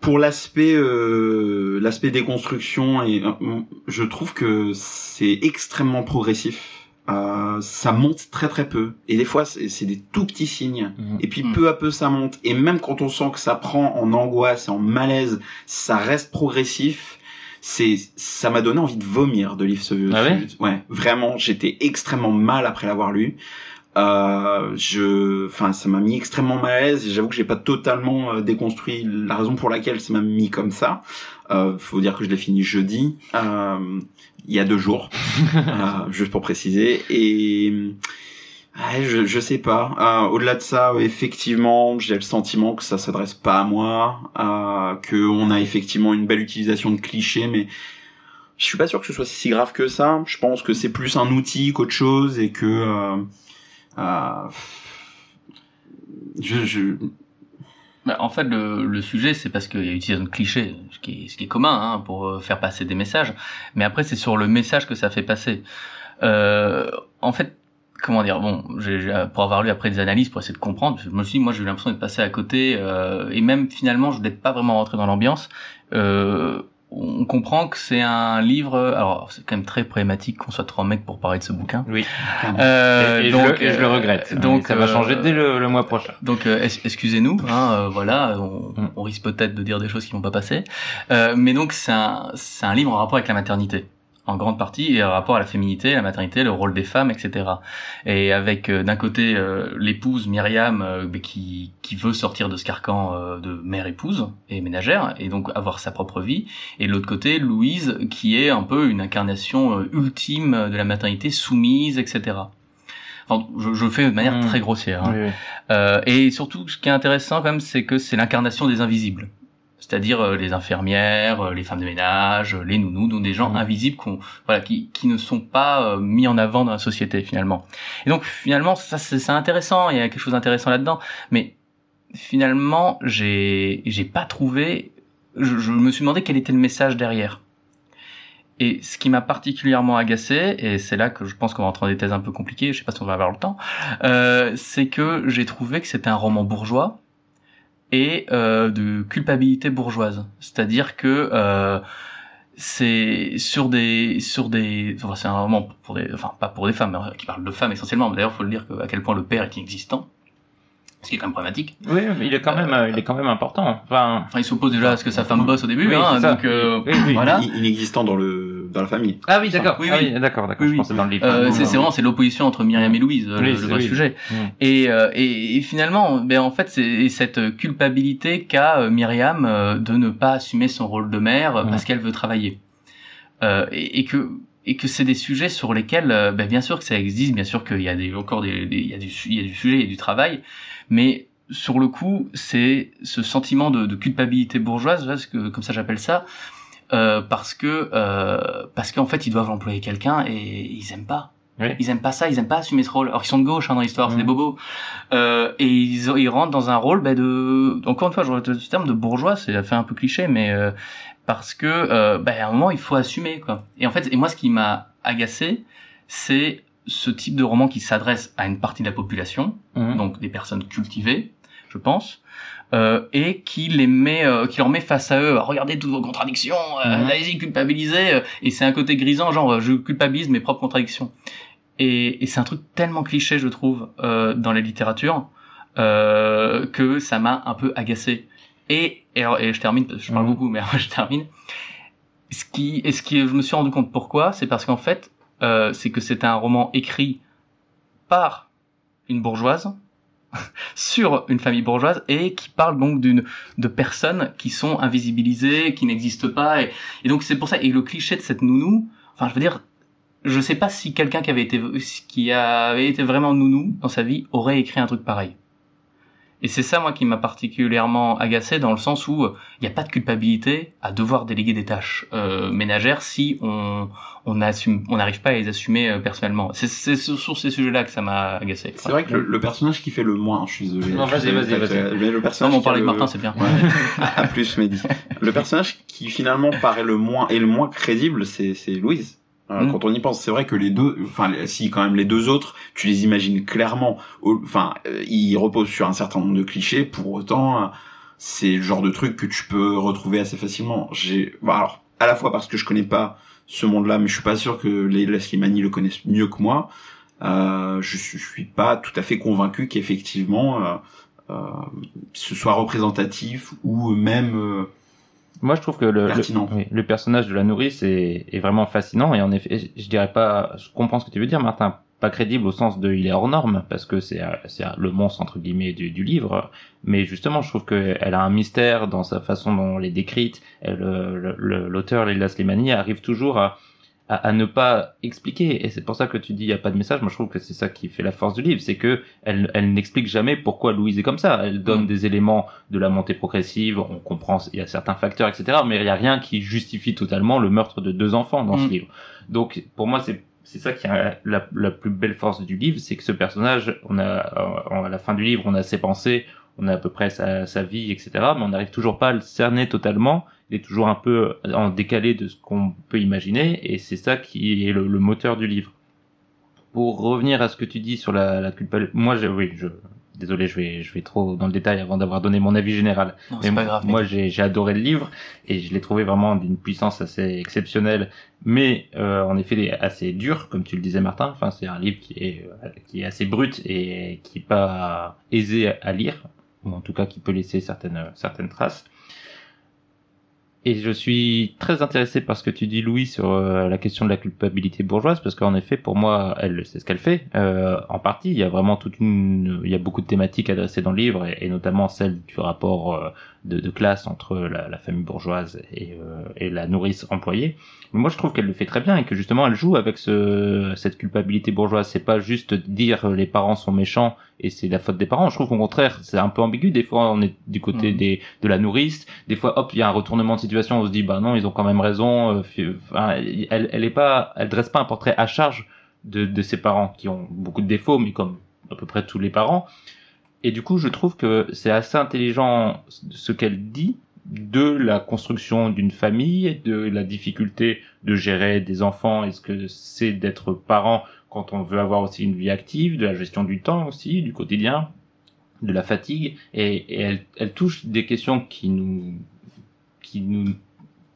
Speaker 3: pour l'aspect euh, l'aspect déconstruction et euh, je trouve que c'est extrêmement progressif. Euh, ça monte très très peu. Et des fois c'est des tout petits signes.
Speaker 2: Mhm.
Speaker 3: et puis
Speaker 4: Mhm.
Speaker 3: peu à peu ça monte. Et même quand on sent que ça prend en angoisse et en malaise ça reste progressif c'est ça m'a donné envie de vomir de lire ce,
Speaker 2: Ah ouais?
Speaker 3: ouais vraiment j'étais extrêmement mal après l'avoir lu euh, je, enfin, ça m'a mis extrêmement mal à l'aise. et J'avoue que j'ai pas totalement euh, déconstruit la raison pour laquelle ça m'a mis comme ça. Euh, faut dire que je l'ai fini jeudi, euh, il y a deux jours, euh, juste pour préciser. Et ouais, je, je sais pas. Euh, Au-delà de ça, effectivement, j'ai le sentiment que ça s'adresse pas à moi, euh, que on a effectivement une belle utilisation de clichés, mais je suis pas sûr que ce soit si grave que ça. Je pense que c'est plus un outil qu'autre chose et que euh, je, je,
Speaker 4: Bah, en fait, le, le sujet, c'est parce qu'il y a utilisation de ce qui est, ce qui est commun hein, pour euh, faire passer des messages. Mais après, c'est sur le message que ça fait passer. Euh, en fait, comment dire Bon, pour avoir lu après des analyses pour essayer de comprendre, je me suis dit, moi, j'ai eu l'impression d'être passé à côté, euh, et même finalement, je n'étais pas vraiment rentré dans l'ambiance. Euh, on comprend que c'est un livre. Alors, c'est quand même très problématique qu'on soit trois mecs pour parler de ce bouquin.
Speaker 2: Oui.
Speaker 4: Euh,
Speaker 2: et, et
Speaker 4: donc,
Speaker 2: je, le, et je le
Speaker 4: euh,
Speaker 2: regrette.
Speaker 4: Donc,
Speaker 2: ça va
Speaker 4: euh,
Speaker 2: changer dès le, le mois prochain.
Speaker 4: donc euh, excusez-nous, hein, voilà, on,
Speaker 2: Mm.
Speaker 4: on risque peut-être de dire des choses qui vont pas passer, Euh, mais donc c'est un, c'est un livre en rapport avec la maternité, en grande partie, et en rapport à la féminité, la maternité, le rôle des femmes, etc. Et avec euh, d'un côté euh, l'épouse Myriam euh, qui, qui veut sortir de ce carcan de mère-épouse et ménagère, et donc avoir sa propre vie, et de l'autre côté Louise qui est un peu une incarnation ultime de la maternité soumise, etc. Enfin, je, je le fais de manière
Speaker 2: Mm.
Speaker 4: très grossière. hein.
Speaker 2: Oui, oui.
Speaker 4: Et surtout, ce qui est intéressant quand même, c'est que c'est l'incarnation des invisibles. C'est-à-dire euh, les infirmières, euh, les femmes de ménage, euh, les nounous, donc des gens
Speaker 2: Mhm.
Speaker 4: invisibles qu'on, voilà, qui, qui ne sont pas mis en avant dans la société finalement. Et donc finalement, ça c'est c'est intéressant, il y a quelque chose d'intéressant là-dedans. Mais finalement, j'ai j'ai pas trouvé. Je, je me suis demandé quel était le message derrière. Et ce qui m'a particulièrement agacé, et c'est là que je pense qu'on va entrer dans des thèses un peu compliquées, je sais pas si on va avoir le temps, euh, c'est que j'ai trouvé que c'était un roman bourgeois et euh, de culpabilité bourgeoise. C'est-à-dire que euh, c'est sur des sur des enfin, c'est un roman pour des enfin pas pour des femmes mais qui parle de femmes essentiellement mais d'ailleurs faut le dire que, à quel point le père est inexistant ce qui est quand même problématique
Speaker 2: Oui, mais il est quand même, euh, il est quand même important. Enfin,
Speaker 4: enfin il s'oppose déjà à ce que sa femme bosse au début
Speaker 2: Oui,
Speaker 4: hein, donc euh,
Speaker 2: Oui, oui.
Speaker 4: voilà
Speaker 3: inexistant dans le dans la famille.
Speaker 2: ah oui, d'accord.
Speaker 4: Oui,
Speaker 2: Ah
Speaker 4: oui.
Speaker 2: oui, d'accord, d'accord.
Speaker 4: Oui,
Speaker 2: pensais dans le livre.
Speaker 4: Euh,
Speaker 2: Non,
Speaker 4: c'est c'est vraiment c'est l'opposition entre Myriam et Louise
Speaker 2: Oui,
Speaker 4: le,
Speaker 2: c'est-
Speaker 4: le vrai
Speaker 2: oui.
Speaker 4: sujet
Speaker 2: Mm.
Speaker 4: et, euh, et, et finalement ben en fait c'est cette culpabilité qu'a euh, Myriam euh, de ne pas assumer son rôle de mère
Speaker 2: Mm.
Speaker 4: parce qu'elle veut travailler euh, et, et que et que c'est des sujets sur lesquels ben, bien sûr que ça existe bien sûr qu'il y a des encore des, des- il y a du il y a du sujet il y a du travail mais sur le coup c'est ce sentiment de, de culpabilité bourgeoise parce que comme ça j'appelle ça euh, parce que euh, parce qu'en fait ils doivent employer quelqu'un et ils aiment pas.
Speaker 2: Oui.
Speaker 4: ils aiment pas ça ils aiment pas assumer ce rôle. Alors qu'ils sont de gauche hein, dans l'histoire c'est des bobos. Euh, et ils, ils rentrent dans un rôle ben, de encore une fois je ce terme de bourgeois c'est fait un peu cliché mais euh, parce que euh, ben, à un moment il faut assumer quoi. Et en fait et moi ce qui m'a agacé c'est ce type de roman qui s'adresse à une partie de la population
Speaker 2: Mhm.
Speaker 4: donc des personnes cultivées, je pense, euh, et qui les met, euh, qui leur met face à eux. Regardez toutes vos contradictions, euh,
Speaker 2: Mhm.
Speaker 4: allez-y culpabilisez. et c'est un côté grisant, genre euh, je culpabilise mes propres contradictions. Et, et c'est un truc tellement cliché, je trouve, euh, dans la littérature, euh, que ça m'a un peu agacé. Et, et, alors- et je termine, parce que je parle
Speaker 2: Mhm.
Speaker 4: beaucoup, mais je termine. Ce qui, et ce qui, je me suis rendu compte pourquoi, c'est parce qu'en fait, euh, c'est que c'est un roman écrit par une bourgeoise sur une famille bourgeoise et qui parle donc d'une de personnes qui sont invisibilisées, qui n'existent pas et, et donc c'est pour ça et le cliché de cette nounou, enfin je veux dire je sais pas si quelqu'un qui avait été qui avait été vraiment nounou dans sa vie aurait écrit un truc pareil. Et c'est ça, moi, qui m'a particulièrement agacé dans le sens où euh, il n'y a pas de culpabilité à devoir déléguer des tâches euh, ménagères si on on assume, on n'arrive pas à les assumer euh, personnellement. C'est c'est sur ces sujets-là que ça m'a agacé.
Speaker 3: C'est vrai que le, le personnage qui fait le moins, je suis désolé.
Speaker 2: Non, vas-y, vas-y, vas-y.
Speaker 3: Euh, Mais le
Speaker 4: Non,
Speaker 3: personnage
Speaker 4: mais on parlait de
Speaker 3: le-
Speaker 4: Martin, c'est bien.
Speaker 3: Ouais. à plus, Mehdi. Le personnage qui finalement paraît le moins et le moins crédible, c'est c'est Louise. Euh,
Speaker 4: Mm.
Speaker 3: Quand on y pense, c'est vrai que les deux, enfin, si quand même les deux autres, tu les imagines clairement. Enfin, euh, ils reposent sur un certain nombre de clichés. Pour autant, euh, c'est le genre de truc que tu peux retrouver assez facilement. J'ai, bah, alors, à la fois parce que je connais pas ce monde-là, mais je suis pas sûr que les Leslie Manny le connaissent mieux que moi. Euh, je, suis- je suis pas tout à fait convaincu qu'effectivement ce soit représentatif ou même euh,
Speaker 2: Moi, je trouve que le, le, oui, le personnage de la nourrice est, est vraiment fascinant et en effet, je dirais pas, je comprends ce que tu veux dire, Martin, pas crédible au sens de il est hors norme parce que c'est c'est le monstre entre guillemets du, du livre, mais justement, je trouve qu'elle a un mystère dans sa façon dont elle est décrite. Le- le- L'auteur Leila Slimani arrive toujours à à, à ne pas expliquer. Et c'est pour ça que tu dis il y a pas de message. Moi je trouve que c'est ça qui fait la force du livre. C'est que elle, elle n'explique jamais pourquoi Louise est comme ça. Elle donne
Speaker 4: Mm.
Speaker 2: des éléments de la montée progressive. On comprend il y a certains facteurs etc mais il y a rien qui justifie totalement le meurtre de deux enfants dans ce
Speaker 4: Mm.
Speaker 2: livre. Donc pour moi c'est c'est ça qui est la, la plus belle force du livre. C'est que ce personnage on a à la fin du livre on a ses pensées. On a à peu près sa, sa vie etc mais on n'arrive toujours pas à le cerner totalement est toujours un peu en décalé de ce qu'on peut imaginer, et c'est ça qui est le, le moteur du livre. Pour revenir à ce que tu dis sur la, la culpabilité, moi, je, oui, je, désolé, je vais, je vais trop dans le détail avant d'avoir donné mon avis général.
Speaker 4: Non,
Speaker 2: Mais
Speaker 4: c'est pas grave.
Speaker 2: Moi, j'ai j'ai adoré le livre et je l'ai trouvé vraiment d'une puissance assez exceptionnelle, mais euh, en effet assez dur, comme tu le disais, Martin. Enfin, c'est un livre qui est euh, qui est assez brut et qui est pas aisé à, à lire, ou en tout cas qui peut laisser certaines certaines traces. Et je suis très intéressé par ce que tu dis, Louis, sur euh, la question de la culpabilité bourgeoise, parce qu'en effet, pour moi, elle, c'est ce qu'elle fait. Euh, en partie, il y a vraiment toute une, il y a beaucoup de thématiques adressées dans le livre, et, et notamment celle du rapport euh, de, de classe entre la, la famille bourgeoise et, euh, et la nourrice employée. Mais moi, je trouve qu'elle le fait très bien et que justement, elle joue avec ce, cette culpabilité bourgeoise. C'est pas juste dire euh, les parents sont méchants et c'est la faute des parents. Je trouve qu'au contraire, c'est un peu ambigu. Des fois, on est du côté
Speaker 4: Mhm.
Speaker 2: des de la nourrice. Des fois, hop, il y a un retournement de situation. On se dit, bah non, ils ont quand même raison. euh, fi- Enfin, elle, elle est pas, elle dresse pas un portrait à charge de, de ses parents qui ont beaucoup de défauts, mais comme à peu près tous les parents. Et du coup, je trouve que c'est assez intelligent ce qu'elle dit de la construction d'une famille, de la difficulté de gérer des enfants et ce que c'est d'être parent quand on veut avoir aussi une vie active, de la gestion du temps aussi, du quotidien, de la fatigue. Et, et elle, elle touche des questions qui nous, qui nous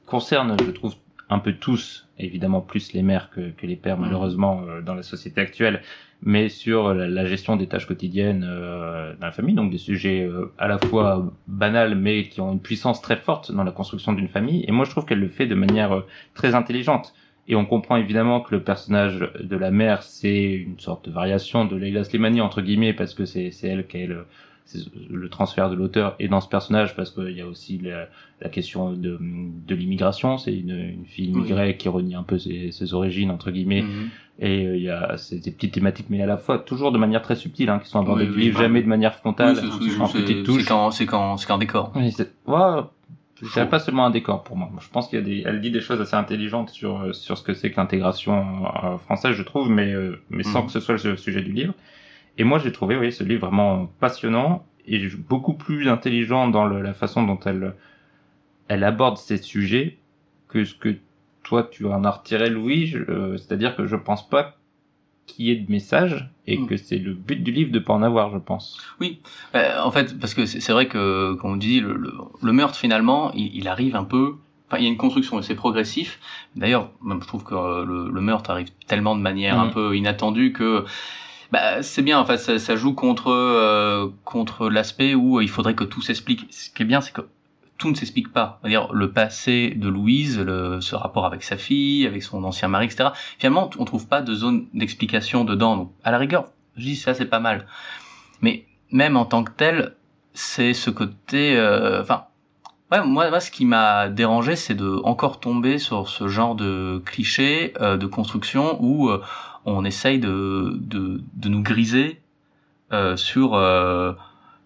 Speaker 2: concernent, je trouve, un peu tous, évidemment plus les mères que, que les pères malheureusement euh, dans la société actuelle, mais sur la, gestion des tâches quotidiennes euh, dans la famille, donc des sujets euh, à la fois banals mais qui ont une puissance très forte dans la construction d'une famille. Et moi je trouve qu'elle le fait de manière euh, très intelligente. Et on comprend évidemment que le personnage de la mère, c'est une sorte de variation de Leila Slimani, entre guillemets, parce que c'est elle qui est le transfert de l'auteur et dans ce personnage parce qu'il y a aussi la, la question de, de l'immigration c'est une, une fille immigrée qui renie un peu ses, ses origines entre guillemets
Speaker 4: Mhm.
Speaker 2: et euh, il y a des petites thématiques mais à la fois toujours de manière très subtile hein, qui sont abordées
Speaker 4: Oui,
Speaker 2: du
Speaker 4: oui,
Speaker 2: livre
Speaker 4: bah,
Speaker 2: jamais de manière frontale en
Speaker 4: c'est-
Speaker 2: petites touches
Speaker 4: C'est qu'en décor.
Speaker 2: oui, c'est ouais, pas seulement un décor pour moi. Je pense qu'il y a des, elle dit des choses assez intelligentes sur euh, sur ce que c'est que l'intégration euh, française, je trouve, mais mais sans
Speaker 4: Mhm.
Speaker 2: que ce soit le sujet du livre. Et moi, j'ai trouvé, oui, ce livre vraiment passionnant et beaucoup plus intelligent dans le- la façon dont elle elle aborde ces sujets que ce que toi tu en as retiré, Louis. Euh, C'est-à-dire que je pense pas qu'il y ait de message et
Speaker 4: Mhm.
Speaker 2: que c'est le but du livre de pas en avoir, je pense.
Speaker 4: Euh, en fait, parce que c'est vrai que, comme on dit, le, le, le meurtre finalement, il, il arrive un peu. Enfin, il y a une construction c'est progressif. D'ailleurs, je trouve que euh, le, le meurtre arrive tellement de manière un
Speaker 2: Mhm.
Speaker 4: peu inattendue que bah, c'est bien. En fait, ça, ça joue contre euh, contre l'aspect où euh, il faudrait que tout s'explique. Ce qui est bien, c'est que tout ne s'explique pas. C'est-à-dire le passé de Louise, le, ce rapport avec sa fille, avec son ancien mari, etc. Finalement, on trouve pas de zone d'explication dedans. Donc, à la rigueur, je dis ça, c'est pas mal. Mais même en tant que tel, c'est ce côté. euh, Enfin, ouais, moi, moi, ce qui m'a dérangé, c'est de encore tomber sur ce genre de cliché euh, de construction où euh, on essaye de, de, de nous griser euh, sur euh,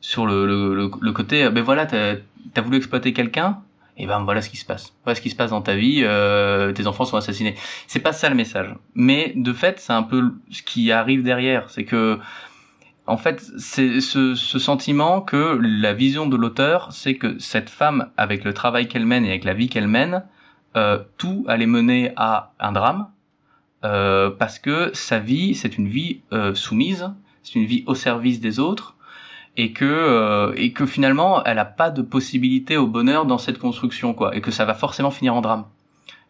Speaker 4: sur le, le, le, côté, euh, ben voilà, t'as as voulu exploiter quelqu'un, et ben voilà ce qui se passe. Voilà ce qui se passe dans ta vie, euh, tes enfants sont assassinés. C'est pas ça le message. Mais de fait, c'est un peu ce qui arrive derrière. C'est que, en fait, c'est ce, ce sentiment que la vision de l'auteur, c'est que cette femme, avec le travail qu'elle mène et avec la vie qu'elle mène, euh, tout allait mener à un drame, euh, parce que sa vie, c'est une vie euh, soumise, c'est une vie au service des autres, et que euh, et que finalement elle a pas de possibilité au bonheur dans cette construction quoi et que ça va forcément finir en drame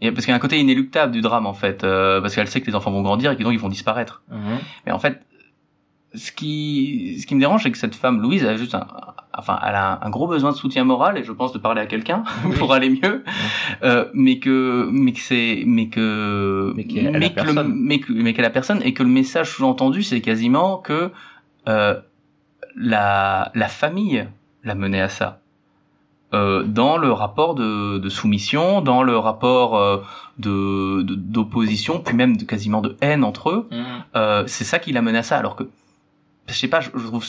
Speaker 4: et parce qu'il y a un côté inéluctable du drame en fait euh, parce qu'elle sait que les enfants vont grandir et que donc ils vont disparaître
Speaker 2: Mhm.
Speaker 4: mais en fait ce qui ce qui me dérange c'est que cette femme Louise a juste un enfin elle a un, un gros besoin de soutien moral et je pense de parler à quelqu'un pour aller mieux euh, mais que mais que c'est mais que
Speaker 2: Mais qu'elle a
Speaker 4: mais que mais que mais qu'elle a personne et que le message sous-entendu c'est quasiment que euh, la, la famille l'a mené à ça. Euh, dans le rapport de, de soumission, dans le rapport euh, de d'opposition, puis même de, quasiment de haine entre eux,
Speaker 2: Mhm.
Speaker 4: euh, c'est ça qui l'a mené à ça. Alors que, je sais pas, je, je trouve,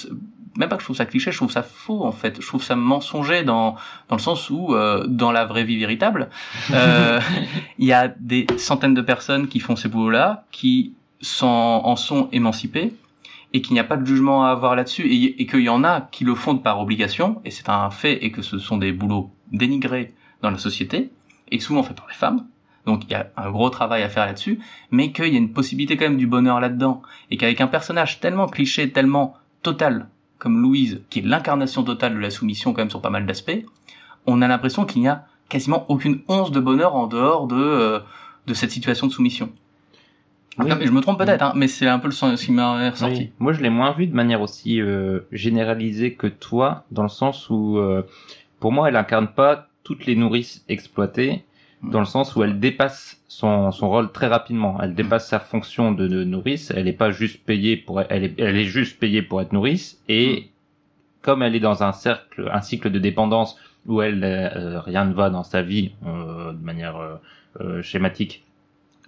Speaker 4: même pas que je trouve ça cliché, je trouve ça faux en fait. Je trouve ça mensonger dans dans le sens où, euh, dans la vraie vie véritable, euh, il y a des centaines de personnes qui font ces boulots-là, qui s'en en sont émancipées et qu'il n'y a pas de jugement à avoir là-dessus et, et qu'il y en a qui le font par obligation et c'est un fait et que ce sont des boulots dénigrés dans la société et souvent faits par les femmes. Donc il y a un gros travail à faire là-dessus, mais qu'il y a une possibilité quand même du bonheur là-dedans et qu'avec un personnage tellement cliché, tellement total comme Louise, qui est l'incarnation totale de la soumission quand même sur pas mal d'aspects, on a l'impression qu'il n'y a quasiment aucune once de bonheur en dehors de euh, de cette situation de soumission.
Speaker 2: Oui.
Speaker 4: Après, je me trompe peut-être, hein, mais c'est un peu le sens qui m'est ressorti.
Speaker 2: Oui. Moi, je l'ai moins vu de manière aussi euh, généralisée que toi, dans le sens où, euh, pour moi, elle incarne pas toutes les nourrices exploitées, dans le sens où elle dépasse son, son rôle très rapidement. Elle dépasse sa fonction de, de nourrice. Elle n'est pas juste payée pour, elle est, elle est juste payée pour être nourrice. Et comme elle est dans un cercle, un cycle de dépendance où elle, euh, rien ne va dans sa vie euh, de manière euh, euh, schématique.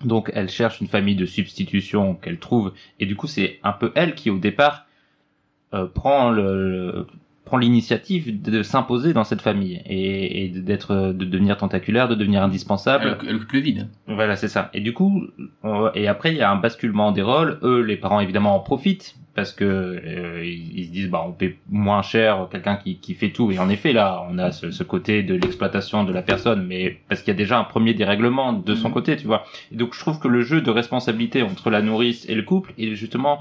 Speaker 2: Donc elle cherche une famille de substitution qu'elle trouve et du coup c'est un peu elle qui au départ euh, prend le, le- prend l'initiative de s'imposer dans cette famille et, et d'être de devenir tentaculaire, de devenir indispensable.
Speaker 4: Elle, elle occupe le vide.
Speaker 2: Voilà, c'est ça. Et du coup, on- et après il y a un basculement des rôles. Eux, les parents évidemment en profitent parce que euh, ils, ils se disent bah on paie moins cher quelqu'un qui, qui fait tout. Et en effet là, on a ce, ce côté de l'exploitation de la personne, mais parce qu'il y a déjà un premier dérèglement de son
Speaker 4: Mhm.
Speaker 2: côté, tu vois. Et donc je trouve que le jeu de responsabilité entre la nourrice et le couple est justement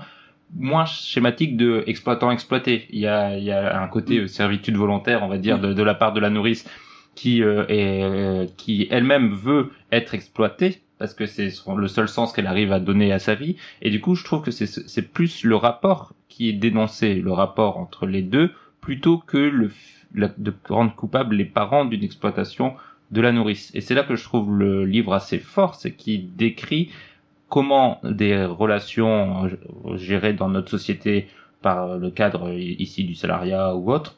Speaker 2: moins schématique de exploitant exploité. Il y a, il y a un côté euh, servitude volontaire, on va dire, de, de la part de la nourrice qui euh, est euh, qui elle-même veut être exploitée parce que c'est le seul sens qu'elle arrive à donner à sa vie. Et du coup, je trouve que c'est plus le rapport qui est dénoncé, le rapport entre les deux, plutôt que le la- de rendre coupables les parents d'une exploitation de la nourrice. Et c'est là que je trouve le livre assez fort, c'est qu'il décrit comment des relations euh, gérées dans notre société par le cadre ici du salariat ou autre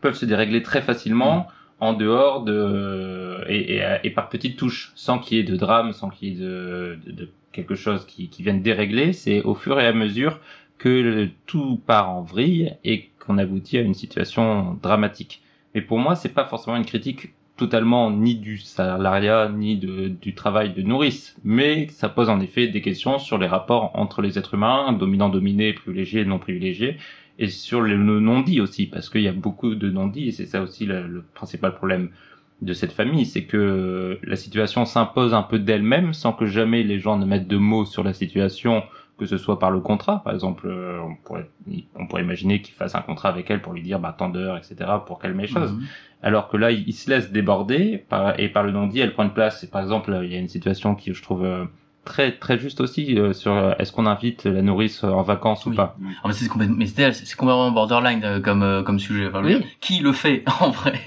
Speaker 2: peuvent se dérégler très facilement en dehors de et, et, par petites touches sans qu'il y ait de drame sans qu'il y ait de, quelque chose qui, vienne dérégler. C'est au fur et à mesure que tout part en vrille et qu'on aboutit à une situation dramatique. Mais pour moi c'est pas forcément une critique totalement ni du salariat ni de, du travail de nourrice, mais ça pose en effet des questions sur les rapports entre les êtres humains, dominant-dominé, privilégié, non privilégié, et sur le non-dit aussi, parce qu'il y a beaucoup de non-dits, et c'est ça aussi le, le principal problème de cette famille, c'est que la situation s'impose un peu d'elle-même sans que jamais les gens ne mettent de mots sur la situation, que ce soit par le contrat, par exemple, euh, on pourrait, on pourrait imaginer qu'il fasse un contrat avec elle pour lui dire bah, tant d'heures, etc., pour calmer les choses.
Speaker 4: Mhm.
Speaker 2: Alors que là, il, il se laisse déborder par, et par le non-dit, elle prend une place. Et par exemple, il y a une situation qui, je trouve, euh, très très juste aussi euh, sur euh, est-ce qu'on invite la nourrice en vacances ou pas?
Speaker 4: Ah, mais c'est complètement, mais c'est complètement borderline euh, comme euh, comme sujet. Enfin,
Speaker 2: Oui.
Speaker 4: Qui le fait en vrai?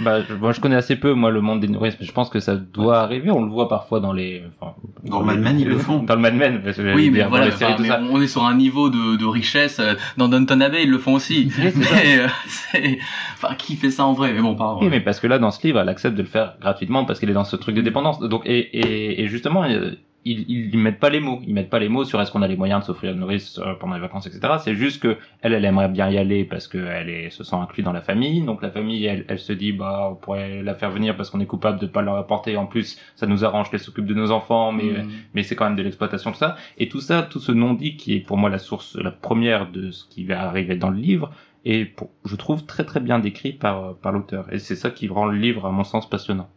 Speaker 2: Bah, je, moi, je connais assez peu moi le monde des nourrices, mais je pense que ça doit arriver. On le voit parfois dans les. Enfin,
Speaker 3: Dans Mad Men, ils le font.
Speaker 2: Dans le Mad Men, parce que
Speaker 4: Oui, mais
Speaker 2: dire,
Speaker 4: voilà,
Speaker 2: dans les séries
Speaker 4: enfin,
Speaker 2: tout
Speaker 4: mais
Speaker 2: ça.
Speaker 4: on est sur un niveau de, de richesse. euh, Dans Downton Abbey, ils le font aussi.
Speaker 2: Oui,
Speaker 4: mais, euh, c'est- enfin, qui fait ça en vrai? Mais bon, pas en vrai.
Speaker 2: Oui, mais parce que là, dans ce livre, elle accepte de le faire gratuitement parce qu'elle est dans ce truc de dépendance. Donc, et, et, et justement, euh, ils, ils, mettent pas les mots, ils mettent pas les mots sur est-ce qu'on a les moyens de s'offrir une nourrice euh, pendant les vacances, etc. C'est juste que elle, elle aimerait bien y aller parce qu'elle est, se sent inclue dans la famille. Donc la famille, elle, elle se dit, bah, on pourrait la faire venir parce qu'on est coupable de pas leur apporter. En plus, ça nous arrange qu'elle s'occupe de nos enfants, mais
Speaker 4: Mm.
Speaker 2: mais c'est quand même de l'exploitation tout ça. Et tout ça, tout ce non-dit qui est pour moi la source, la première de ce qui va arriver dans le livre, est, pour, je trouve, très très bien décrit par par l'auteur. Et c'est ça qui rend le livre, à mon sens, passionnant.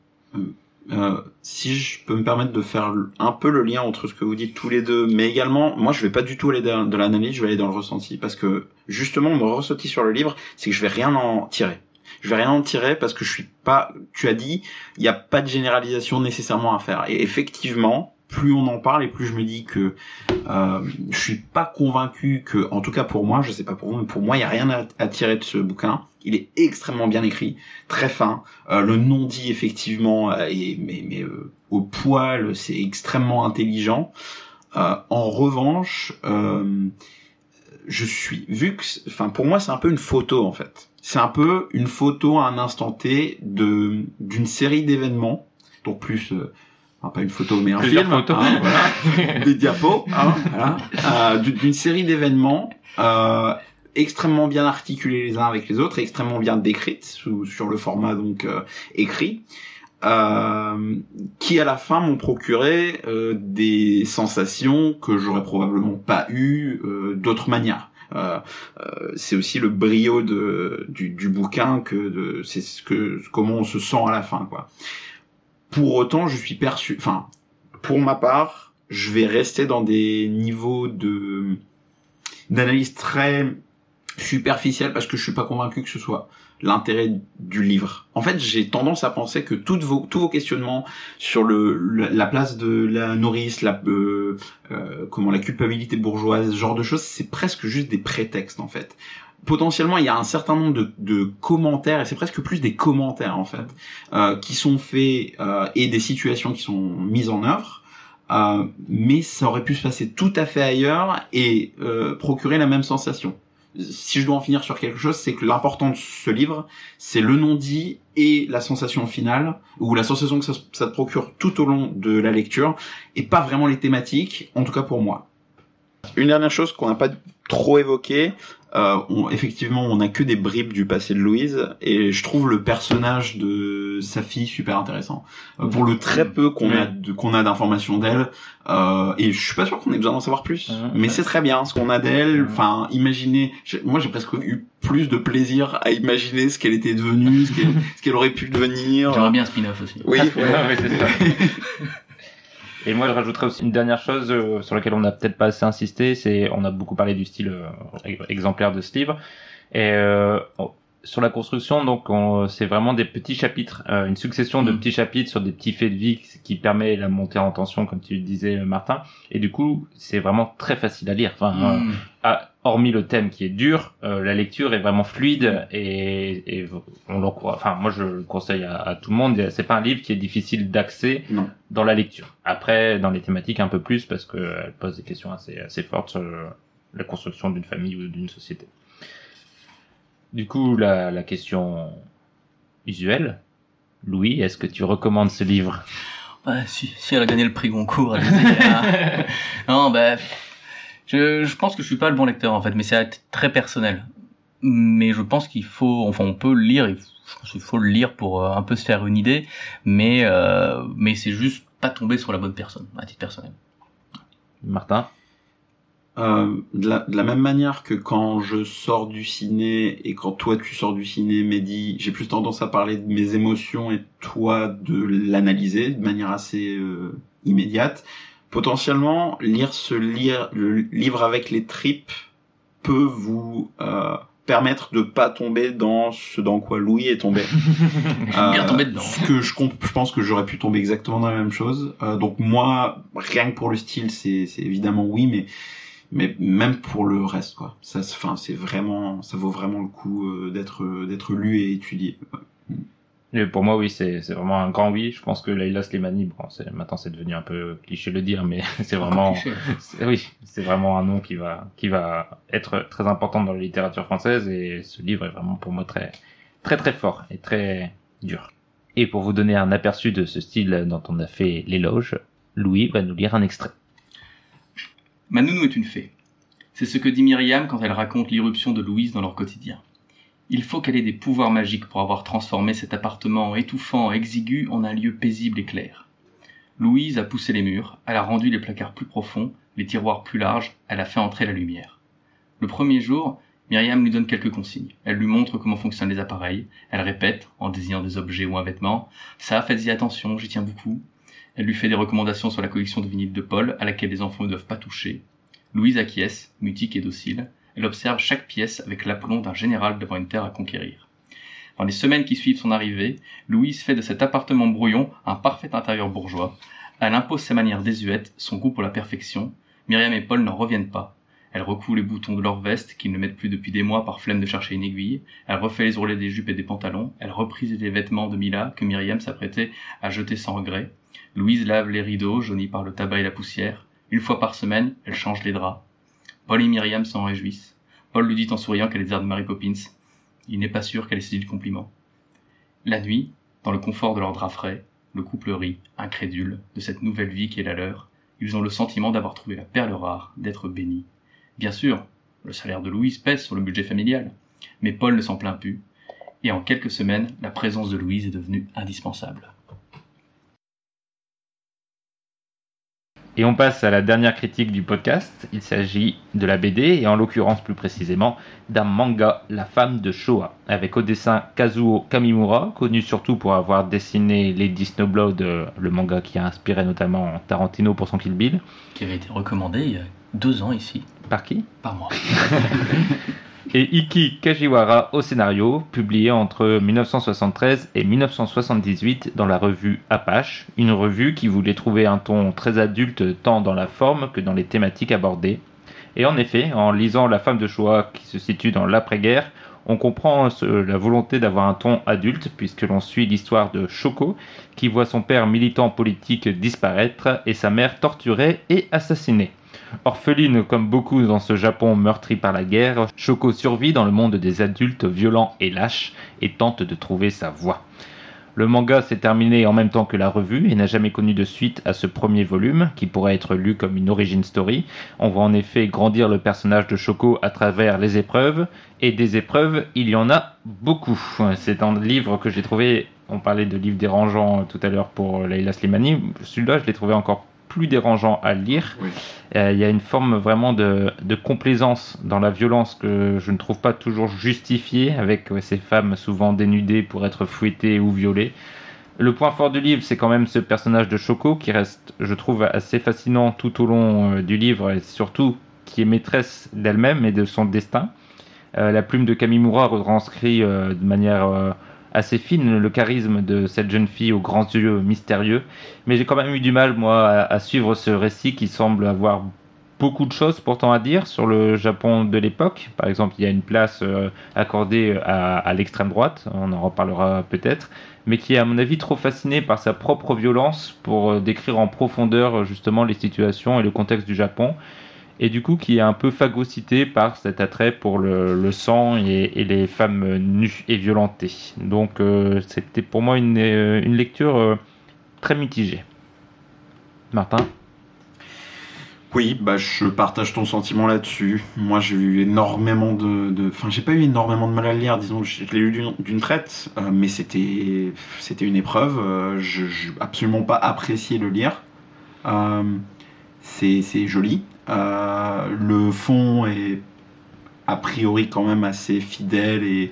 Speaker 3: Euh, si je peux me permettre de faire un peu le lien entre ce que vous dites tous les deux, mais également, moi je vais pas du tout aller dans, dans l'analyse, je vais aller dans le ressenti, parce que justement mon ressenti sur le livre, c'est que je vais rien en tirer. Je vais rien en tirer parce que je suis pas, tu as dit, il n'y a pas de généralisation nécessairement à faire. Et effectivement, plus on en parle et plus je me dis que euh, je suis pas convaincu que, en tout cas pour moi, je sais pas pour vous, mais pour moi il y a rien à, tirer de ce bouquin. Il est extrêmement bien écrit, très fin. Euh, le non-dit effectivement euh, est mais, euh, au poil, c'est extrêmement intelligent. En revanche, je suis vu que, enfin pour moi c'est un peu une photo en fait. C'est un peu une photo à un instant T de d'une série d'événements, donc plus enfin, pas une photo mais un
Speaker 2: Plusieurs
Speaker 3: film, hein, voilà, des diapos, hein, voilà, euh, d'une série d'événements. Euh, extrêmement bien articulés les uns avec les autres, extrêmement bien décrites sous, sur le format donc euh, écrit, qui à la fin m'ont procuré des sensations que j'aurais probablement pas eues d'autre manière. Euh, euh, c'est aussi le brio de, du, du bouquin que c'est ce que comment on se sent à la fin quoi. Pour autant, je suis perçu, enfin, pour ma part, je vais rester dans des niveaux de d'analyse très superficielle parce que je suis pas convaincu que ce soit l'intérêt du livre. En fait, j'ai tendance à penser que toutes vos, tous vos questionnements sur le, la place de la nourrice, la, euh, euh, comment la culpabilité bourgeoise, ce genre de choses, c'est presque juste des prétextes en fait. Potentiellement, il y a un certain nombre de, commentaires, et c'est presque plus des commentaires en fait, euh, qui sont faits euh, et des situations qui sont mises en œuvre. Euh, mais ça aurait pu se passer tout à fait ailleurs et procurer la même sensation si je dois en finir sur quelque chose, c'est que l'important de ce livre, c'est le non-dit et la sensation finale, ou la sensation que ça, ça te procure tout au long de la lecture, et pas vraiment les thématiques, en tout cas pour moi. Une dernière chose qu'on n'a pas trop évoquée, euh, on- effectivement, on n'a que des bribes du passé de Louise, et je trouve le personnage de sa fille super intéressant. Euh, pour le très peu qu'on a de- qu'on a d'informations d'elle, euh, et je suis pas sûr qu'on ait besoin d'en savoir plus, mais c'est très bien ce qu'on a d'elle. Enfin, imaginer. j'ai- Moi, j'ai presque eu plus de plaisir à imaginer ce qu'elle était devenue, ce qu'elle ce qu'elle aurait pu devenir.
Speaker 4: J'aimerais bien un spin-off aussi.
Speaker 3: Oui.
Speaker 2: Ouais, ouais, c'est ça. Et moi, je rajouterais aussi une dernière chose euh, sur laquelle on n'a peut-être pas assez insisté, c'est on a beaucoup parlé du style euh, exemplaire de ce livre. Et euh, on- sur la construction, donc, on- c'est vraiment des petits chapitres, euh, une succession de
Speaker 4: Mm.
Speaker 2: petits chapitres sur des petits faits de vie qui permet la montée en tension, comme tu le disais, Martin. Et du coup, c'est vraiment très facile à lire. Enfin, euh,
Speaker 4: Mm.
Speaker 2: ah, hormis le thème qui est dur, euh, la lecture est vraiment fluide et, et on l'encourage. Enfin, moi, je le conseille à, à tout le monde. C'est pas un livre qui est difficile d'accès dans la lecture. Après, dans les thématiques un peu plus parce qu'elle pose des questions assez assez fortes sur le- la construction d'une famille ou d'une société. Du coup, la, la question usuelle, Louis, est-ce que tu recommandes ce livre?
Speaker 4: Ouais, si, si elle a gagné le prix Goncourt, allez-y, hein. non, bah, je, je pense que je suis pas le bon lecteur en fait, mais c'est très personnel. Mais je pense qu'il faut, enfin, on peut le lire. il faut- Je pense qu'il faut le lire pour euh, un peu se faire une idée, mais euh, mais c'est juste pas tomber sur la bonne personne, à titre personnel.
Speaker 2: Martin?
Speaker 3: Euh, de, la, de la même manière que quand je sors du ciné et quand toi tu sors du ciné, Mehdi, j'ai plus tendance à parler de mes émotions et toi de l'analyser de manière assez euh, immédiate. Potentiellement, lire ce lire, le livre avec les tripes peut vous euh, permettre de pas tomber dans ce dans quoi Louis est tombé.
Speaker 4: suis bien tombé dedans.
Speaker 3: Que je, pense que j'aurais pu tomber exactement dans la même chose. Euh, donc moi, rien que pour le style, c'est évidemment oui, mais mais même pour le reste, quoi. Ça, enfin, c'est vraiment, ça vaut vraiment le coup euh, d'être d'être lu et étudié.
Speaker 2: Et pour moi, oui, c'est vraiment un grand oui. Je pense que Leila Slimani, bon, maintenant c'est devenu un peu cliché le dire, mais c'est vraiment, oui, c'est vraiment un nom qui va, qui va être très important dans la littérature française et ce livre est vraiment pour moi très, très très fort et très dur. Et pour vous donner un aperçu de ce style dont on a fait l'éloge, Louis va nous lire un extrait.
Speaker 4: Ma nounou est une fée. C'est ce que dit Myriam quand elle raconte l'irruption de Louise dans leur quotidien. Il faut qu'elle ait des pouvoirs magiques pour avoir transformé cet appartement étouffant, exigu en un lieu paisible et clair. Louise a poussé les murs, elle a rendu les placards plus profonds, les tiroirs plus larges, elle a fait entrer la lumière. Le premier jour, Myriam lui donne quelques consignes. Elle lui montre comment fonctionnent les appareils. Elle répète, en désignant des objets ou un vêtement. Ça, faites-y attention, j'y tiens beaucoup. Elle lui fait des recommandations sur la collection de vinyles de Paul, à laquelle les enfants ne doivent pas toucher. Louise acquiesce, mutique et docile. Elle observe chaque pièce avec l'aplomb d'un général devant une terre à conquérir. Dans les semaines qui suivent son arrivée, Louise fait de cet appartement brouillon un parfait intérieur bourgeois. Elle impose ses manières désuètes, son goût pour la perfection. Myriam et Paul n'en reviennent pas. Elle recoue les boutons de leur veste qu'ils ne mettent plus depuis des mois par flemme de chercher une aiguille. Elle refait les ourlets des jupes et des pantalons. Elle reprise les vêtements de Mila que Myriam s'apprêtait à jeter sans regret. Louise lave les rideaux jaunis par le tabac et la poussière. Une fois par semaine, elle change les draps. Paul et Myriam s'en réjouissent. Paul lui dit en souriant qu'elle est de Mary Poppins. Il n'est pas sûr qu'elle ait saisi le compliment. La nuit, dans le confort de leur drap frais, le couple rit, incrédule, de cette nouvelle vie qui est la leur. Ils ont le sentiment d'avoir trouvé la perle rare, d'être bénis. Bien sûr, le salaire de Louise pèse sur le budget familial, mais Paul ne s'en plaint plus, et en quelques semaines, la présence de Louise est devenue indispensable.
Speaker 2: Et on passe à la dernière critique du podcast. Il s'agit de la BD, et en l'occurrence plus précisément d'un manga, La femme de Shoah, avec au dessin Kazuo Kamimura, connu surtout pour avoir dessiné Lady Snowblood, euh, le manga qui a inspiré notamment Tarantino pour son Kill Bill.
Speaker 4: Qui avait été recommandé il y a deux ans ici,
Speaker 2: Par qui?
Speaker 4: Par moi.
Speaker 2: et Iki Kajiwara au scénario, publié entre 1973 et 1978 dans la revue Apache, une revue qui voulait trouver un ton très adulte tant dans la forme que dans les thématiques abordées. Et en effet, en lisant La femme de Shoah qui se situe dans l'après-guerre, on comprend la volonté d'avoir un ton adulte puisque l'on suit l'histoire de Shoko qui voit son père militant politique disparaître et sa mère torturée et assassinée. Orpheline comme beaucoup dans ce Japon meurtri par la guerre, Shoko survit dans le monde des adultes violents et lâches et tente de trouver sa voie. Le manga s'est terminé en même temps que la revue et n'a jamais connu de suite à ce premier volume, qui pourrait être lu comme une origin story. On voit en effet grandir le personnage de Shoko à travers les épreuves, et des épreuves, il y en a beaucoup. C'est un livre que j'ai trouvé, on parlait de livres dérangeants tout à l'heure pour Leila Slimani, celui-là je l'ai trouvé encore plus dérangeant à lire.
Speaker 3: Oui.
Speaker 2: Euh, Il y a une forme vraiment de, de complaisance dans la violence que je ne trouve pas toujours justifiée avec ouais, ces femmes souvent dénudées pour être fouettées ou violées. Le point fort du livre, c'est quand même ce personnage de Choco qui reste, je trouve, assez fascinant tout au long euh, du livre et surtout qui est maîtresse d'elle-même et de son destin. Euh, la plume de Kamimura retranscrit de manière assez fine le charisme de cette jeune fille aux grands yeux mystérieux. Mais j'ai quand même eu du mal, moi, à, suivre ce récit qui semble avoir beaucoup de choses pourtant à dire sur le Japon de l'époque. Par exemple, il y a une place euh, accordée à, à l'extrême droite, on en reparlera peut-être, mais qui est à mon avis trop fasciné par sa propre violence pour euh, décrire en profondeur euh, justement les situations et le contexte du Japon. Et du coup, qui est un peu phagocyté par cet attrait pour le, sang et, les femmes nues et violentées. Donc, euh, c'était pour moi une, euh, une lecture euh, très mitigée. Martin?
Speaker 3: Oui, bah, je partage ton sentiment là-dessus. Moi, j'ai eu énormément de, Enfin, j'ai pas eu énormément de mal à le lire, disons. Je l'ai lu d'une- traite, mais c'était c'était une épreuve. je n'ai absolument pas apprécié le lire. C'est joli. Euh, le fond est a priori quand même assez fidèle et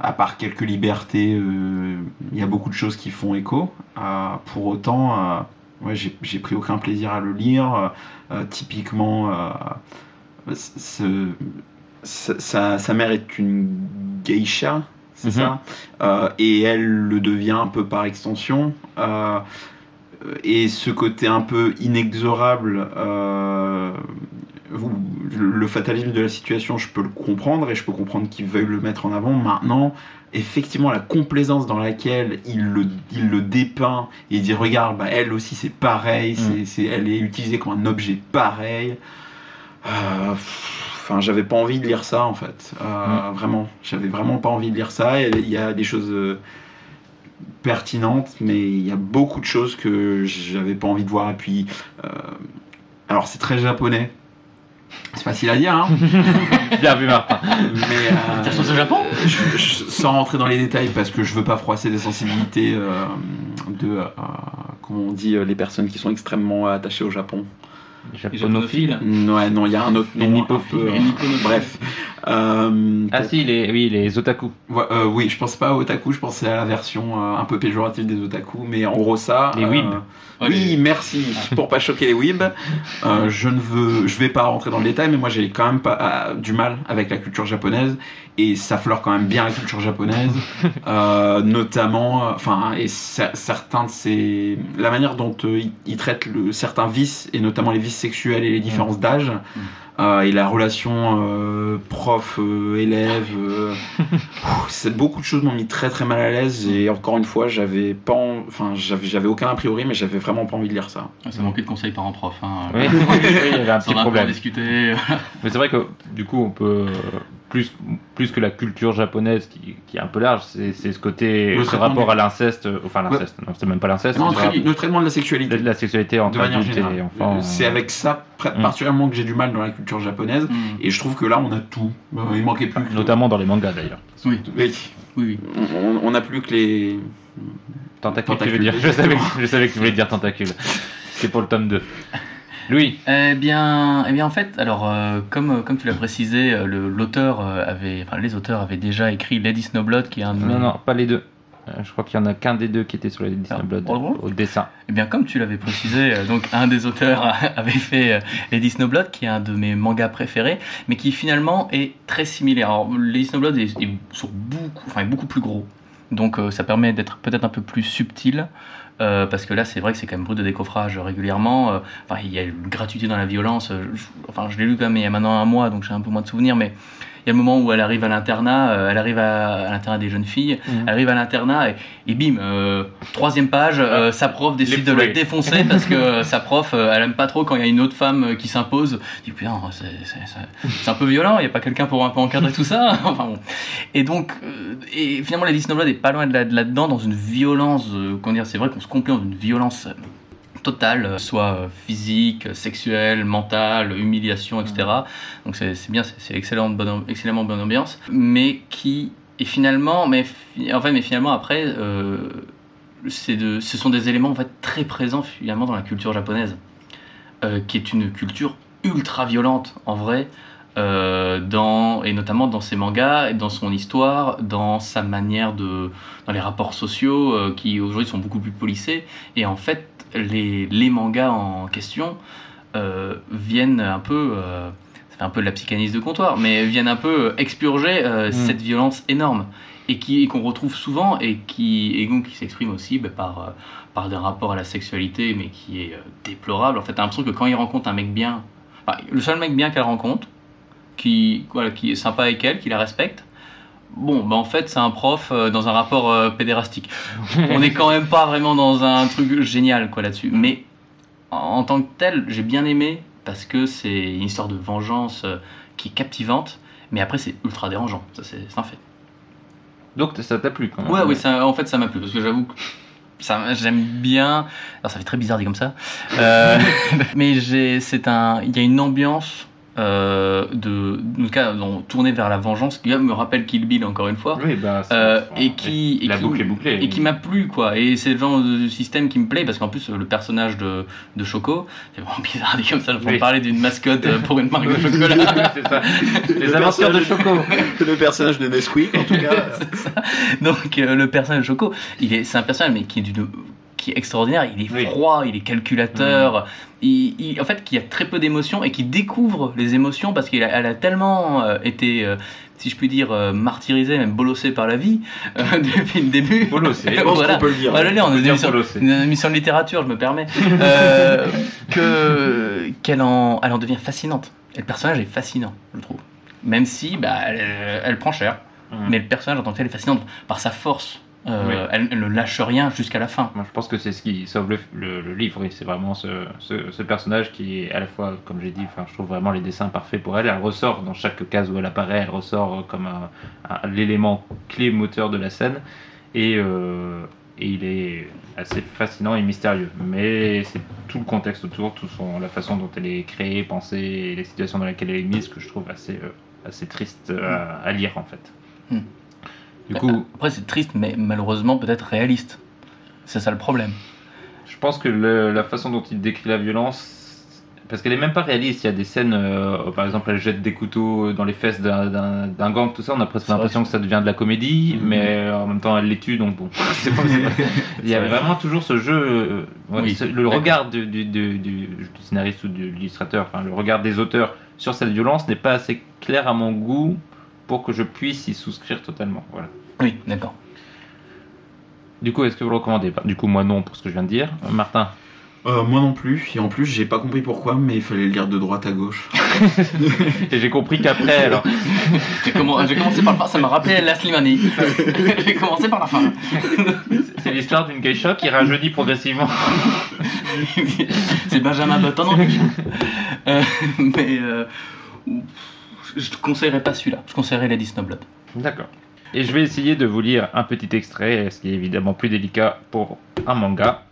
Speaker 3: à part quelques libertés, euh, il y a beaucoup de choses qui font écho. Euh, pour autant, euh, ouais, j'ai pris aucun plaisir à le lire. Typiquement, ce- ce- sa, sa mère est une geisha, c'est
Speaker 2: Mhm.
Speaker 3: ça? Et elle le devient un peu par extension. Euh, et ce côté un peu inexorable, euh, le fatalisme de la situation, je peux le comprendre et je peux comprendre qu'ils veuillent le mettre en avant. Maintenant, effectivement, la complaisance dans laquelle il le, il le dépeint et il dit Regarde, bah, elle aussi c'est pareil, c'est, c'est- elle est utilisée comme un objet pareil. Euh, Enfin, j'avais pas envie de lire ça en fait. Euh, Vraiment, j'avais vraiment pas envie de lire ça. Il y a des choses pertinente, mais il y a beaucoup de choses que j'avais pas envie de voir. Et puis, euh, alors c'est très japonais. C'est facile à dire, hein.
Speaker 2: Bien vu, Martin.
Speaker 3: mais euh,
Speaker 4: au Japon?
Speaker 3: je- je- sans rentrer dans les détails parce que je veux pas froisser des sensibilités euh, de euh, comment on dit les personnes qui sont extrêmement attachées au Japon.
Speaker 2: Japonophile.
Speaker 3: Ouais, non, il y a un autre
Speaker 2: Les
Speaker 3: nom. un peu, euh,
Speaker 4: Les
Speaker 3: bref. Euh,
Speaker 2: Ah si, les, oui, les otaku.
Speaker 3: Ouais, euh, oui, je pense pas à otaku, je pensais à la version euh, un peu péjorative des otaku, mais en gros ça.
Speaker 2: Les weebs.
Speaker 4: Ouais,
Speaker 3: oui,
Speaker 4: les-
Speaker 3: merci pour pas choquer les weebs. Euh, je ne veux, je vais pas rentrer dans le détail, mais moi j'ai quand même pas euh, du mal avec la culture japonaise et ça fleure quand même bien la culture japonaise, euh, notamment, euh, enfin et cer- certains de ces, la manière dont ils, traitent le, certains vices et notamment les vices sexuels et les différences d'âge. euh, et la relation euh, prof-élève, euh, c'est beaucoup de choses m'ont mis très très mal à l'aise et encore une fois j'avais pas en- enfin j'avais aucun a priori mais j'avais vraiment pas envie de lire ça
Speaker 4: Ça manquait de conseils parents-prof. Hein.
Speaker 2: Oui, oui, il y avait un petit
Speaker 4: on a un peu
Speaker 2: problème.
Speaker 4: discuté.
Speaker 2: Mais c'est vrai que du coup, on peut euh, plus plus que la culture japonaise qui, qui est un peu large, c'est ce côté,
Speaker 3: Le
Speaker 2: ce rapport
Speaker 3: du-
Speaker 2: à l'inceste, euh, enfin l'inceste, non, c'est même pas l'inceste,
Speaker 3: non,
Speaker 2: c'est
Speaker 3: tra-
Speaker 2: le-
Speaker 3: traitement de la sexualité
Speaker 2: la, la sexualité entre
Speaker 3: de manière générale. Euh, c'est
Speaker 2: euh,
Speaker 3: avec ça
Speaker 2: Mm.
Speaker 3: particulièrement que j'ai du mal dans la culture japonaise
Speaker 4: Hmm.
Speaker 3: et je trouve que là on a tout Euh, il manquait plus que-
Speaker 2: Notamment dans les mangas d'ailleurs.
Speaker 4: Oui,
Speaker 3: Oui,
Speaker 4: oui, oui.
Speaker 3: on- n'a plus que les
Speaker 2: Tentacule, tu veux dire Je savais, que- je savais que tu voulais dire tentacule. C'est pour le tome 2. Louis,
Speaker 4: Eh bien, eh bien, en fait, alors, euh, comme, comme tu l'as précisé, euh, le- l'auteur euh, avait, enfin, les auteurs avaient déjà écrit Lady Snowblood, qui est un de
Speaker 2: non, non, pas les deux. Euh, Je crois qu'il y en a qu'un des deux qui était sur les Disney
Speaker 4: Ah,
Speaker 2: Blood au dessin.
Speaker 4: Eh bien, comme tu l'avais précisé, euh, donc un des auteurs avait fait euh, Lady Snowblood, qui est un de mes mangas préférés, mais qui finalement est très similaire. Alors, Lady Snowblood est, est sur beaucoup, enfin, est beaucoup plus gros, donc euh, ça permet d'être peut-être un peu plus subtil. euh, parce que là, c'est vrai que c'est quand même brut de décoffrage régulièrement. euh, Enfin, il y a une gratuité dans la violence. je- enfin, je l'ai lu quand même il y a maintenant un mois, donc j'ai un peu moins de souvenirs. Mais y a le moment où elle arrive à l'internat, euh, elle arrive à, à l'internat des jeunes filles, elle arrive à l'internat et, et bim, euh, troisième page, euh, sa prof décide de la défoncer parce que sa prof, elle aime pas trop quand il y a une autre femme qui s'impose. Dis putain, c'est- c'est un peu violent, il y a pas quelqu'un pour un peu encadrer tout ça. enfin bon. Et donc, et finalement, la Disney Blood est pas loin de là- de là-dedans, dans une violence, comment dire, c'est vrai qu'on se complaît dans une violence. Totale, euh, soit euh, physique, sexuelle, mentale, humiliation, etc. Donc c'est bien, c'est excellente, bonne, excellemment bonne ambiance, mais qui est finalement, mais en fait, mais finalement après, euh, de, ce sont des éléments en fait très présents finalement dans la culture japonaise, euh, qui est une culture ultra violente en vrai, euh, dans, et notamment dans ses mangas, et dans son histoire, dans sa manière de, dans les rapports sociaux euh, qui aujourd'hui sont beaucoup plus polissés, et en fait les, les mangas en question euh, viennent un peu euh, ça fait un peu de la psychanalyse de comptoir, mais viennent un peu expurger euh,
Speaker 2: Mm.
Speaker 4: cette violence énorme et qui qu'on retrouve souvent et qui et donc qui s'exprime aussi bah, par par des rapports à la sexualité, mais qui est déplorable. En fait, t'as l'impression que quand il rencontre un mec bien, enfin, le seul mec bien qu'elle rencontre, qui voilà, qui est sympa avec elle, qui la respecte. Bon, bah en fait, c'est un prof euh, dans un rapport euh, pédérastique. On n'est quand même pas vraiment dans un truc génial quoi là-dessus. Mais en, en tant que tel, j'ai bien aimé parce que c'est une histoire de vengeance euh, qui est captivante. Mais après, c'est ultra dérangeant. Ça, c'est un fait.
Speaker 2: Donc ça t'a plu quand même
Speaker 4: Ouais, oui, ça, en fait, ça m'a plu parce que j'avoue que j'aime bien. Alors, ça fait très bizarre dit comme ça. Mais c'est un, il y a une ambiance euh, de, en tout cas, dans- tournée vers la vengeance qui me rappelle Kill Bill encore une fois.
Speaker 2: Oui, bah, c'est-
Speaker 4: Euh, et qui, et
Speaker 2: la
Speaker 4: qui-
Speaker 2: boucle est bouclée.
Speaker 4: et qui m'a plu quoi et c'est le genre de système qui me plaît parce qu'en plus le personnage de, de Choco c'est vraiment bizarre dit comme ça je
Speaker 2: Oui.
Speaker 4: parler d'une mascotte euh, pour une marque de chocolat
Speaker 2: ça. Les aventures de Choco.
Speaker 3: le personnage de Nesquik en tout cas
Speaker 4: C'est ça. donc euh, le personnage de Choco il est c'est un personnage mais qui est d'une qui est extraordinaire, il est
Speaker 2: Oui.
Speaker 4: froid, il est calculateur, il, il- en fait qui a très peu d'émotions et qui découvre les émotions parce qu'elle a, elle a tellement euh, été, euh, si je puis dire, euh, martyrisée, même bolossée par la vie depuis le début.
Speaker 2: Bolossée.
Speaker 3: pense
Speaker 4: Voilà.
Speaker 3: qu'on peut le dire
Speaker 4: Voilà, on est
Speaker 2: peut
Speaker 4: une émission, une émission de littérature, je me permets. Que qu'elle en, elle en devient fascinante. Et le personnage est fascinant, je trouve. Même si, bah, elle, elle prend cher.
Speaker 2: Mhm.
Speaker 4: Mais le personnage en tant que tel est fascinant par sa force. Euh,
Speaker 2: Oui.
Speaker 4: elle, elle ne lâche rien jusqu'à la fin.
Speaker 2: Moi, je pense que c'est ce qui sauve le, le- le livre. Oui, c'est vraiment ce, ce- ce personnage qui est à la fois, comme j'ai dit, enfin, je trouve vraiment les dessins parfaits pour elle. Elle ressort dans chaque case où elle apparaît, elle ressort comme l'élément clé moteur de la scène. Et, euh, et il est assez fascinant et mystérieux. Mais c'est tout le contexte autour, tout son, la façon dont elle est créée, pensée, et les situations dans lesquelles elle est mise que je trouve assez, euh, assez triste à, à lire en fait.
Speaker 4: Hmm.
Speaker 2: Du coup,
Speaker 4: Après, c'est triste, mais malheureusement peut-être réaliste. C'est ça le problème.
Speaker 2: je pense que le- la façon dont il décrit la violence, parce qu'elle est même pas réaliste, il y a des scènes, euh, par exemple, elle jette des couteaux dans les fesses d'un- gang, tout ça, on a presque l'impression que ça devient de la comédie, mais en même temps elle les tue, donc bon. pas- Il y a
Speaker 4: vrai.
Speaker 2: vraiment toujours ce jeu, euh, ouais,
Speaker 4: Oui,
Speaker 2: ce- le regard du, du- du- du- du scénariste ou de l'illustrateur, enfin le regard des auteurs sur cette violence n'est pas assez clair à mon goût pour que je puisse y souscrire totalement. Voilà.
Speaker 4: Oui, d'accord.
Speaker 2: Du coup, est-ce que vous le recommandez? Pas Du coup, moi non, pour ce que je viens de dire. Martin?
Speaker 3: Euh, moi non plus, et en plus j'ai pas compris pourquoi, mais il fallait le lire de droite à gauche.
Speaker 2: Et j'ai compris qu'aprais, alors.
Speaker 4: J'ai commen- j'ai commencé par le fin, ça m'a rappelé la Slimani. J'ai commencé par la fin.
Speaker 2: C'est l'histoire d'une geisha qui rajeunit progressivement.
Speaker 4: c'est Benjamin Button. Euh, mais euh, je te conseillerais pas celui-là. Je conseillerais Lady Snowblood.
Speaker 2: D'accord. Et je vais essayer de vous lire un petit extrait, ce qui est évidemment plus délicat pour un manga.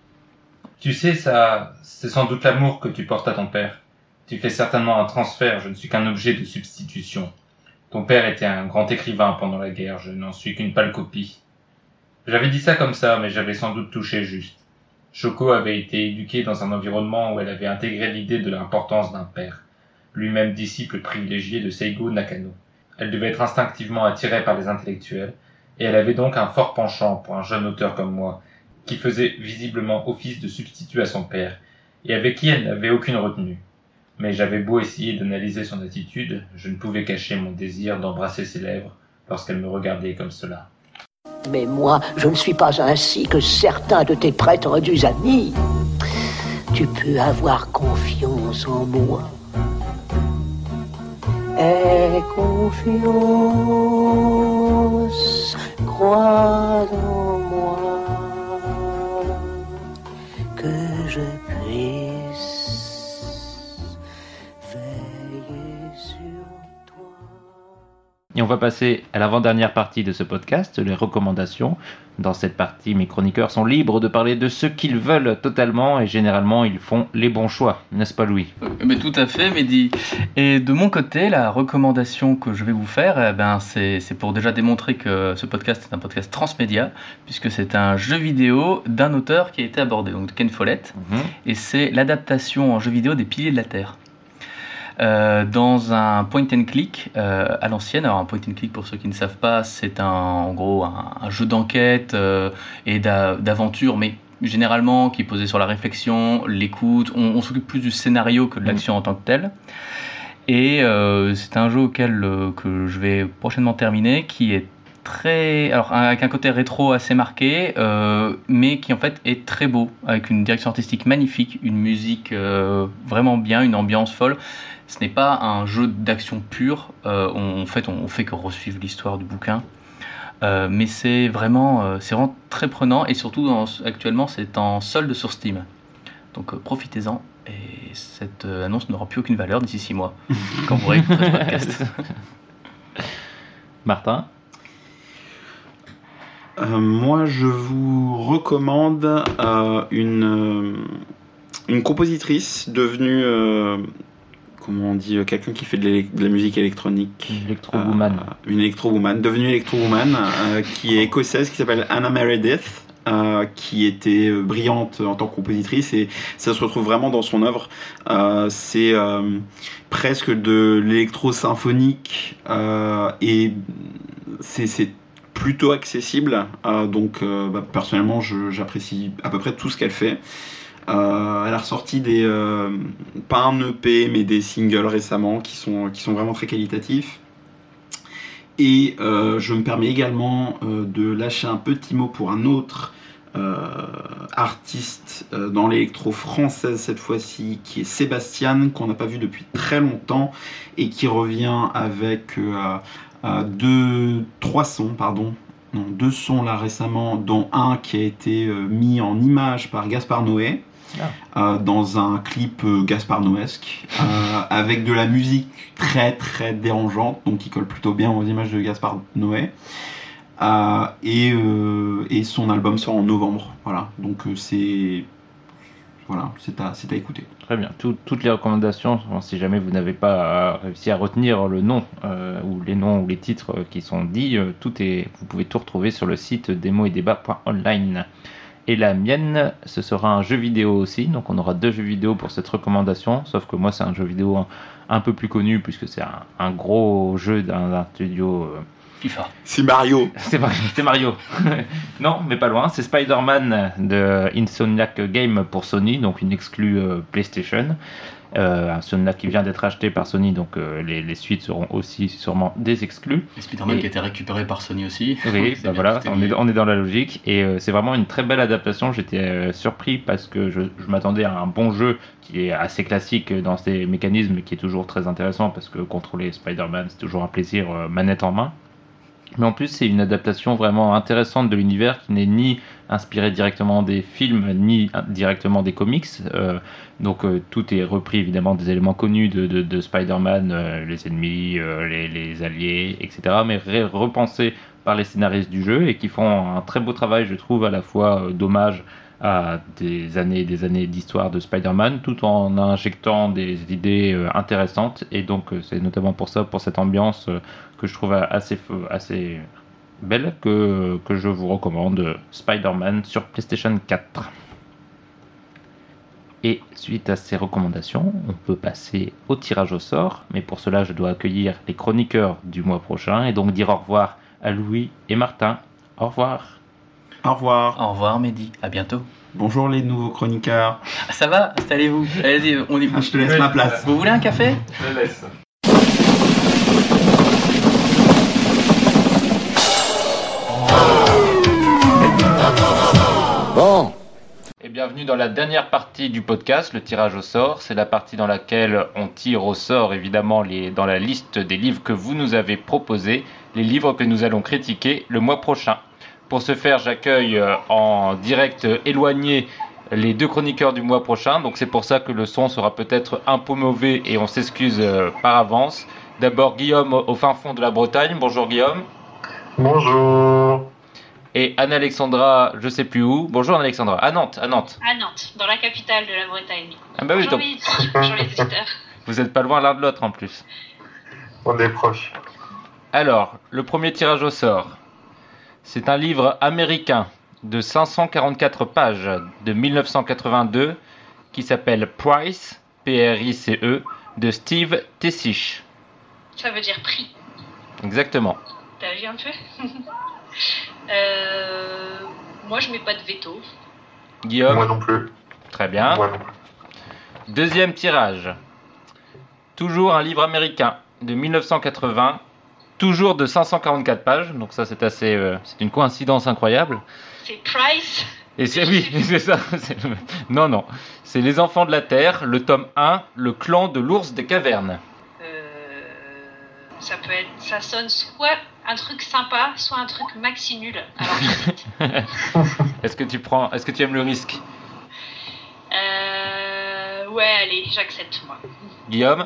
Speaker 2: Tu sais, ça, c'est sans doute l'amour que tu portes à ton père. Tu fais certainement un transfert, je ne suis qu'un objet de substitution. Ton père était un grand écrivain pendant la guerre, je n'en suis qu'une pâle copie. J'avais dit ça comme ça, mais j'avais sans doute touché juste. Shoko avait été éduquée dans un environnement où elle avait intégré l'idée de l'importance d'un père, lui-même disciple privilégié de Seigo Nakano. Elle devait être instinctivement attirée par les intellectuels, et elle avait donc un fort penchant pour un jeune auteur comme moi, qui faisait visiblement office de substitut à son père, et avec qui elle n'avait aucune retenue. Mais j'avais beau essayer d'analyser son attitude, je ne pouvais cacher mon désir d'embrasser ses lèvres lorsqu'elle me regardait comme cela.
Speaker 6: Mais moi, je ne suis pas ainsi que certains de tes prétendus amis. Tu peux avoir confiance en moi. Aie confiance, crois en moi,
Speaker 2: Et on va passer à l'avant-dernière partie de ce podcast, les recommandations. Dans cette partie, mes chroniqueurs sont libres de parler de ce qu'ils veulent totalement et généralement ils font les bons choix, n'est-ce pas Louis?
Speaker 4: Mais tout à fait, Mehdi. Et de mon côté, la recommandation que je vais vous faire, eh ben, c'est pour déjà démontrer que ce podcast est un podcast transmédia, puisque c'est un jeu vidéo d'un auteur qui a été abordé, donc de Ken Follett, et c'est l'adaptation en jeu vidéo des Piliers de la Terre. Euh, dans un point and click euh, à l'ancienne. Alors un point and click pour ceux qui ne savent pas, c'est en gros un, jeu d'enquête euh, et d'a- d'aventure, mais généralement qui est posé sur la réflexion, l'écoute. On, s'occupe plus du scénario que de l'action en tant que telle. Et c'est un jeu auquel que je vais prochainement terminer, qui est très, alors avec un côté rétro assez marqué, euh, mais qui en fait est très beau, avec une direction artistique magnifique, une musique euh, vraiment bien, une ambiance folle. Ce n'est pas un jeu d'action pur. euh, on, en fait, on fait que resuivre l'histoire du bouquin. Mais c'est vraiment, c'est vraiment très prenant et surtout en- actuellement c'est en solde sur Steam. Donc profitez-en et cette annonce n'aura plus aucune valeur d'ici 6 mois quand vous réécouterez ce podcast.
Speaker 2: Martin?
Speaker 3: Euh, moi, je vous recommande euh, une, euh, une compositrice devenue, euh, comment on dit, quelqu'un qui fait de, la musique électronique.
Speaker 2: Electro Woman.
Speaker 3: Euh, une Electro-Woman, devenue Electro-Woman, euh, qui est écossaise, qui s'appelle Anna Meredith. euh, qui était brillante en tant que compositrice et ça se retrouve vraiment dans son œuvre. Euh, c'est euh, presque de l'électro-symphonique euh, et c'est plutôt accessible. Euh, donc euh, bah, personnellement, j'apprécie à peu près tout ce qu'elle fait. Euh, elle a ressorti des pas un EP mais des singles récemment qui sont vraiment très qualitatifs. Et je me permets également de lâcher un petit mot pour un autre artiste dans l'électro française cette fois-ci, qui est Sébastien, qu'on n'a pas vu depuis très longtemps et qui revient avec deux, trois sons, pardon, non, deux sons là récemment, dont un qui a été euh, mis en image par Gaspard Noé. euh, dans un clip euh, Gaspard Noesque euh, avec de la musique très très dérangeante donc qui colle plutôt bien aux images de Gaspard Noé Euh, et, euh, et son album sort en novembre. Voilà, donc euh, c'est voilà, c'est à, à écouter.
Speaker 2: Très bien. Tout- toutes les recommandations, si jamais vous n'avez pas euh, réussi à retenir le nom euh, ou les noms ou les titres euh, qui sont dits, tout est, vous pouvez tout retrouver sur le site démo et débat.online. Et la mienne, ce sera un jeu vidéo aussi. Donc on aura deux jeux vidéo pour cette recommandation. Sauf que moi, c'est un jeu vidéo un, peu plus connu puisque c'est un, gros jeu d'un studio.
Speaker 4: FIFA.
Speaker 3: C'est Mario.
Speaker 2: c'est Mar- c'est Mario. non, mais pas loin. C'est Spider-Man de Insomniac Game pour Sony, donc une exclue euh, PlayStation. Euh, Insomniac qui vient d'être acheté par Sony, donc euh, les, les suites seront aussi sûrement des exclus.
Speaker 4: Et Spider-Man
Speaker 2: Et-
Speaker 4: qui a été récupéré par Sony aussi.
Speaker 2: Oui, bah voilà, on est,
Speaker 4: lié.
Speaker 2: on est dans la logique et euh, c'est vraiment une très belle adaptation. J'étais surpris parce que je, je m'attendais à un bon jeu qui est assez classique dans ses mécanismes, mais qui est toujours très intéressant parce que contrôler Spider-Man c'est toujours un plaisir manette en main. Mais en plus, c'est une adaptation vraiment intéressante de l'univers qui n'est ni inspiré directement des films ni directement des comics. Euh, donc euh, tout est repris évidemment des éléments connus de, de, de Spider-Man, euh, les ennemis, les, alliés, etc. Mais repensés par les scénaristes du jeu et qui font un très beau travail, je trouve, à la fois d'hommage à des années et des années d'histoire de Spider-Man, tout en injectant des idées euh, intéressantes. Et donc, euh, c'est notamment pour ça, pour cette ambiance euh, que je trouve assez, assez belle, que, que je vous recommande Spider-Man sur PlayStation 4. Et suite à ces recommandations, on peut passer au tirage au sort. Mais pour cela, je dois accueillir les chroniqueurs du mois prochain et donc dire au revoir à Louis et Martin. Au revoir.
Speaker 3: Au revoir.
Speaker 4: Au revoir Mehdi, à bientôt.
Speaker 3: Bonjour les nouveaux chroniqueurs.
Speaker 4: Ah, ça va Installez-vous. Allez-y, on y
Speaker 3: Ah, je te laisse ma place.
Speaker 4: Vous voulez un café?
Speaker 2: Je laisse.
Speaker 6: Bon,
Speaker 2: Et bienvenue dans la dernière partie du podcast, le tirage au sort. C'est la partie dans laquelle on tire au sort, évidemment, les, dans la liste des livres que vous nous avez proposés, les livres que nous allons critiquer le mois prochain. Pour ce faire, j'accueille euh, en direct euh, éloigné les deux chroniqueurs du mois prochain. Donc c'est pour ça que le son sera peut-être un peu mauvais et on s'excuse euh, par avance. D'abord Guillaume au fin fond de la Bretagne. Bonjour Guillaume.
Speaker 7: Bonjour.
Speaker 2: Et Anne-Alexandra, je sais plus où. Bonjour Anne-Alexandra. À Nantes, à Nantes.
Speaker 8: À Nantes, dans la capitale de la Bretagne.
Speaker 2: Ah bah oui,
Speaker 8: Bonjour
Speaker 2: donc
Speaker 8: Mehdi, bonjour les auditeurs.
Speaker 2: vous êtes pas loin l'un de l'autre en plus.
Speaker 7: On est proche.
Speaker 2: Alors, le premier tirage au sort. C'est un livre américain de 544 pages de 1982 qui s'appelle Price, P-R-I-C-E, E, de Steve Tessich.
Speaker 8: Ça veut dire prix.
Speaker 2: Exactement.
Speaker 8: T'as vu un peu? Euh, Moi, je mets pas de veto.
Speaker 2: Guillaume,
Speaker 7: Moi non plus.
Speaker 2: très bien.
Speaker 7: Moi non plus.
Speaker 2: Deuxième tirage. Toujours un livre américain de 1980, toujours de 544 pages, donc ça c'est assez, euh, c'est une coïncidence incroyable.
Speaker 8: C'est Price.
Speaker 2: Et c'est oui, c'est ça. le- Non, non. C'est Les Enfants de la Terre, le tome 1, le clan de l'ours des cavernes.
Speaker 8: Euh, ça peut être, ça sonne soit un truc sympa, soit un truc maxi nul. Alors.
Speaker 2: Est-ce que tu prends, est-ce que tu aimes le risque?
Speaker 8: Euh, ouais, allez, j'accepte moi.
Speaker 2: Guillaume?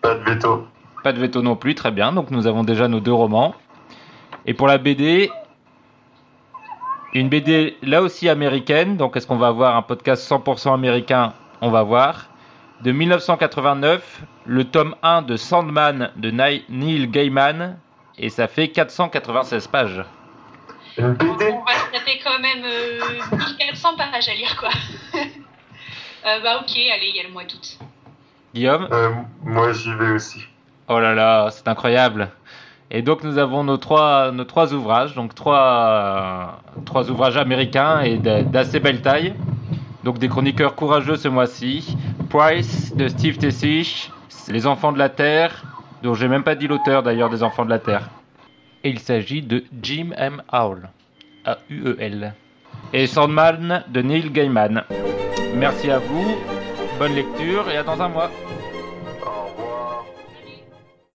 Speaker 7: Pas de veto.
Speaker 2: Pas de veto non plus, très bien. Donc nous avons déjà nos deux romans. Et pour la BD, une BD là aussi américaine. Donc est-ce qu'on va avoir un podcast 100% américain? On va voir. De 1989, le tome 1 de Sandman de Neil Gaiman. Et ça fait 496 pages.
Speaker 7: Une
Speaker 8: On,
Speaker 7: BD
Speaker 8: on va se taper quand même euh, 1400 pages à lire, quoi. Euh, bah ok, allez, il y a le mois d'août.
Speaker 2: Guillaume?
Speaker 7: Euh, Moi j'y vais aussi.
Speaker 2: Oh là là, c'est incroyable. Et donc nous avons nos trois, ouvrages, donc trois, ouvrages américains et d'a- d'assez belle taille. Donc des chroniqueurs courageux ce mois-ci. Price de Steve Tessich, Les Enfants de la Terre, dont j'ai même pas dit l'auteur d'ailleurs des Enfants de la Terre. Et il s'agit de Jim M. Howell, A-U-E-L. Et Sandman de Neil Gaiman. Merci à vous, bonne lecture et à dans un mois.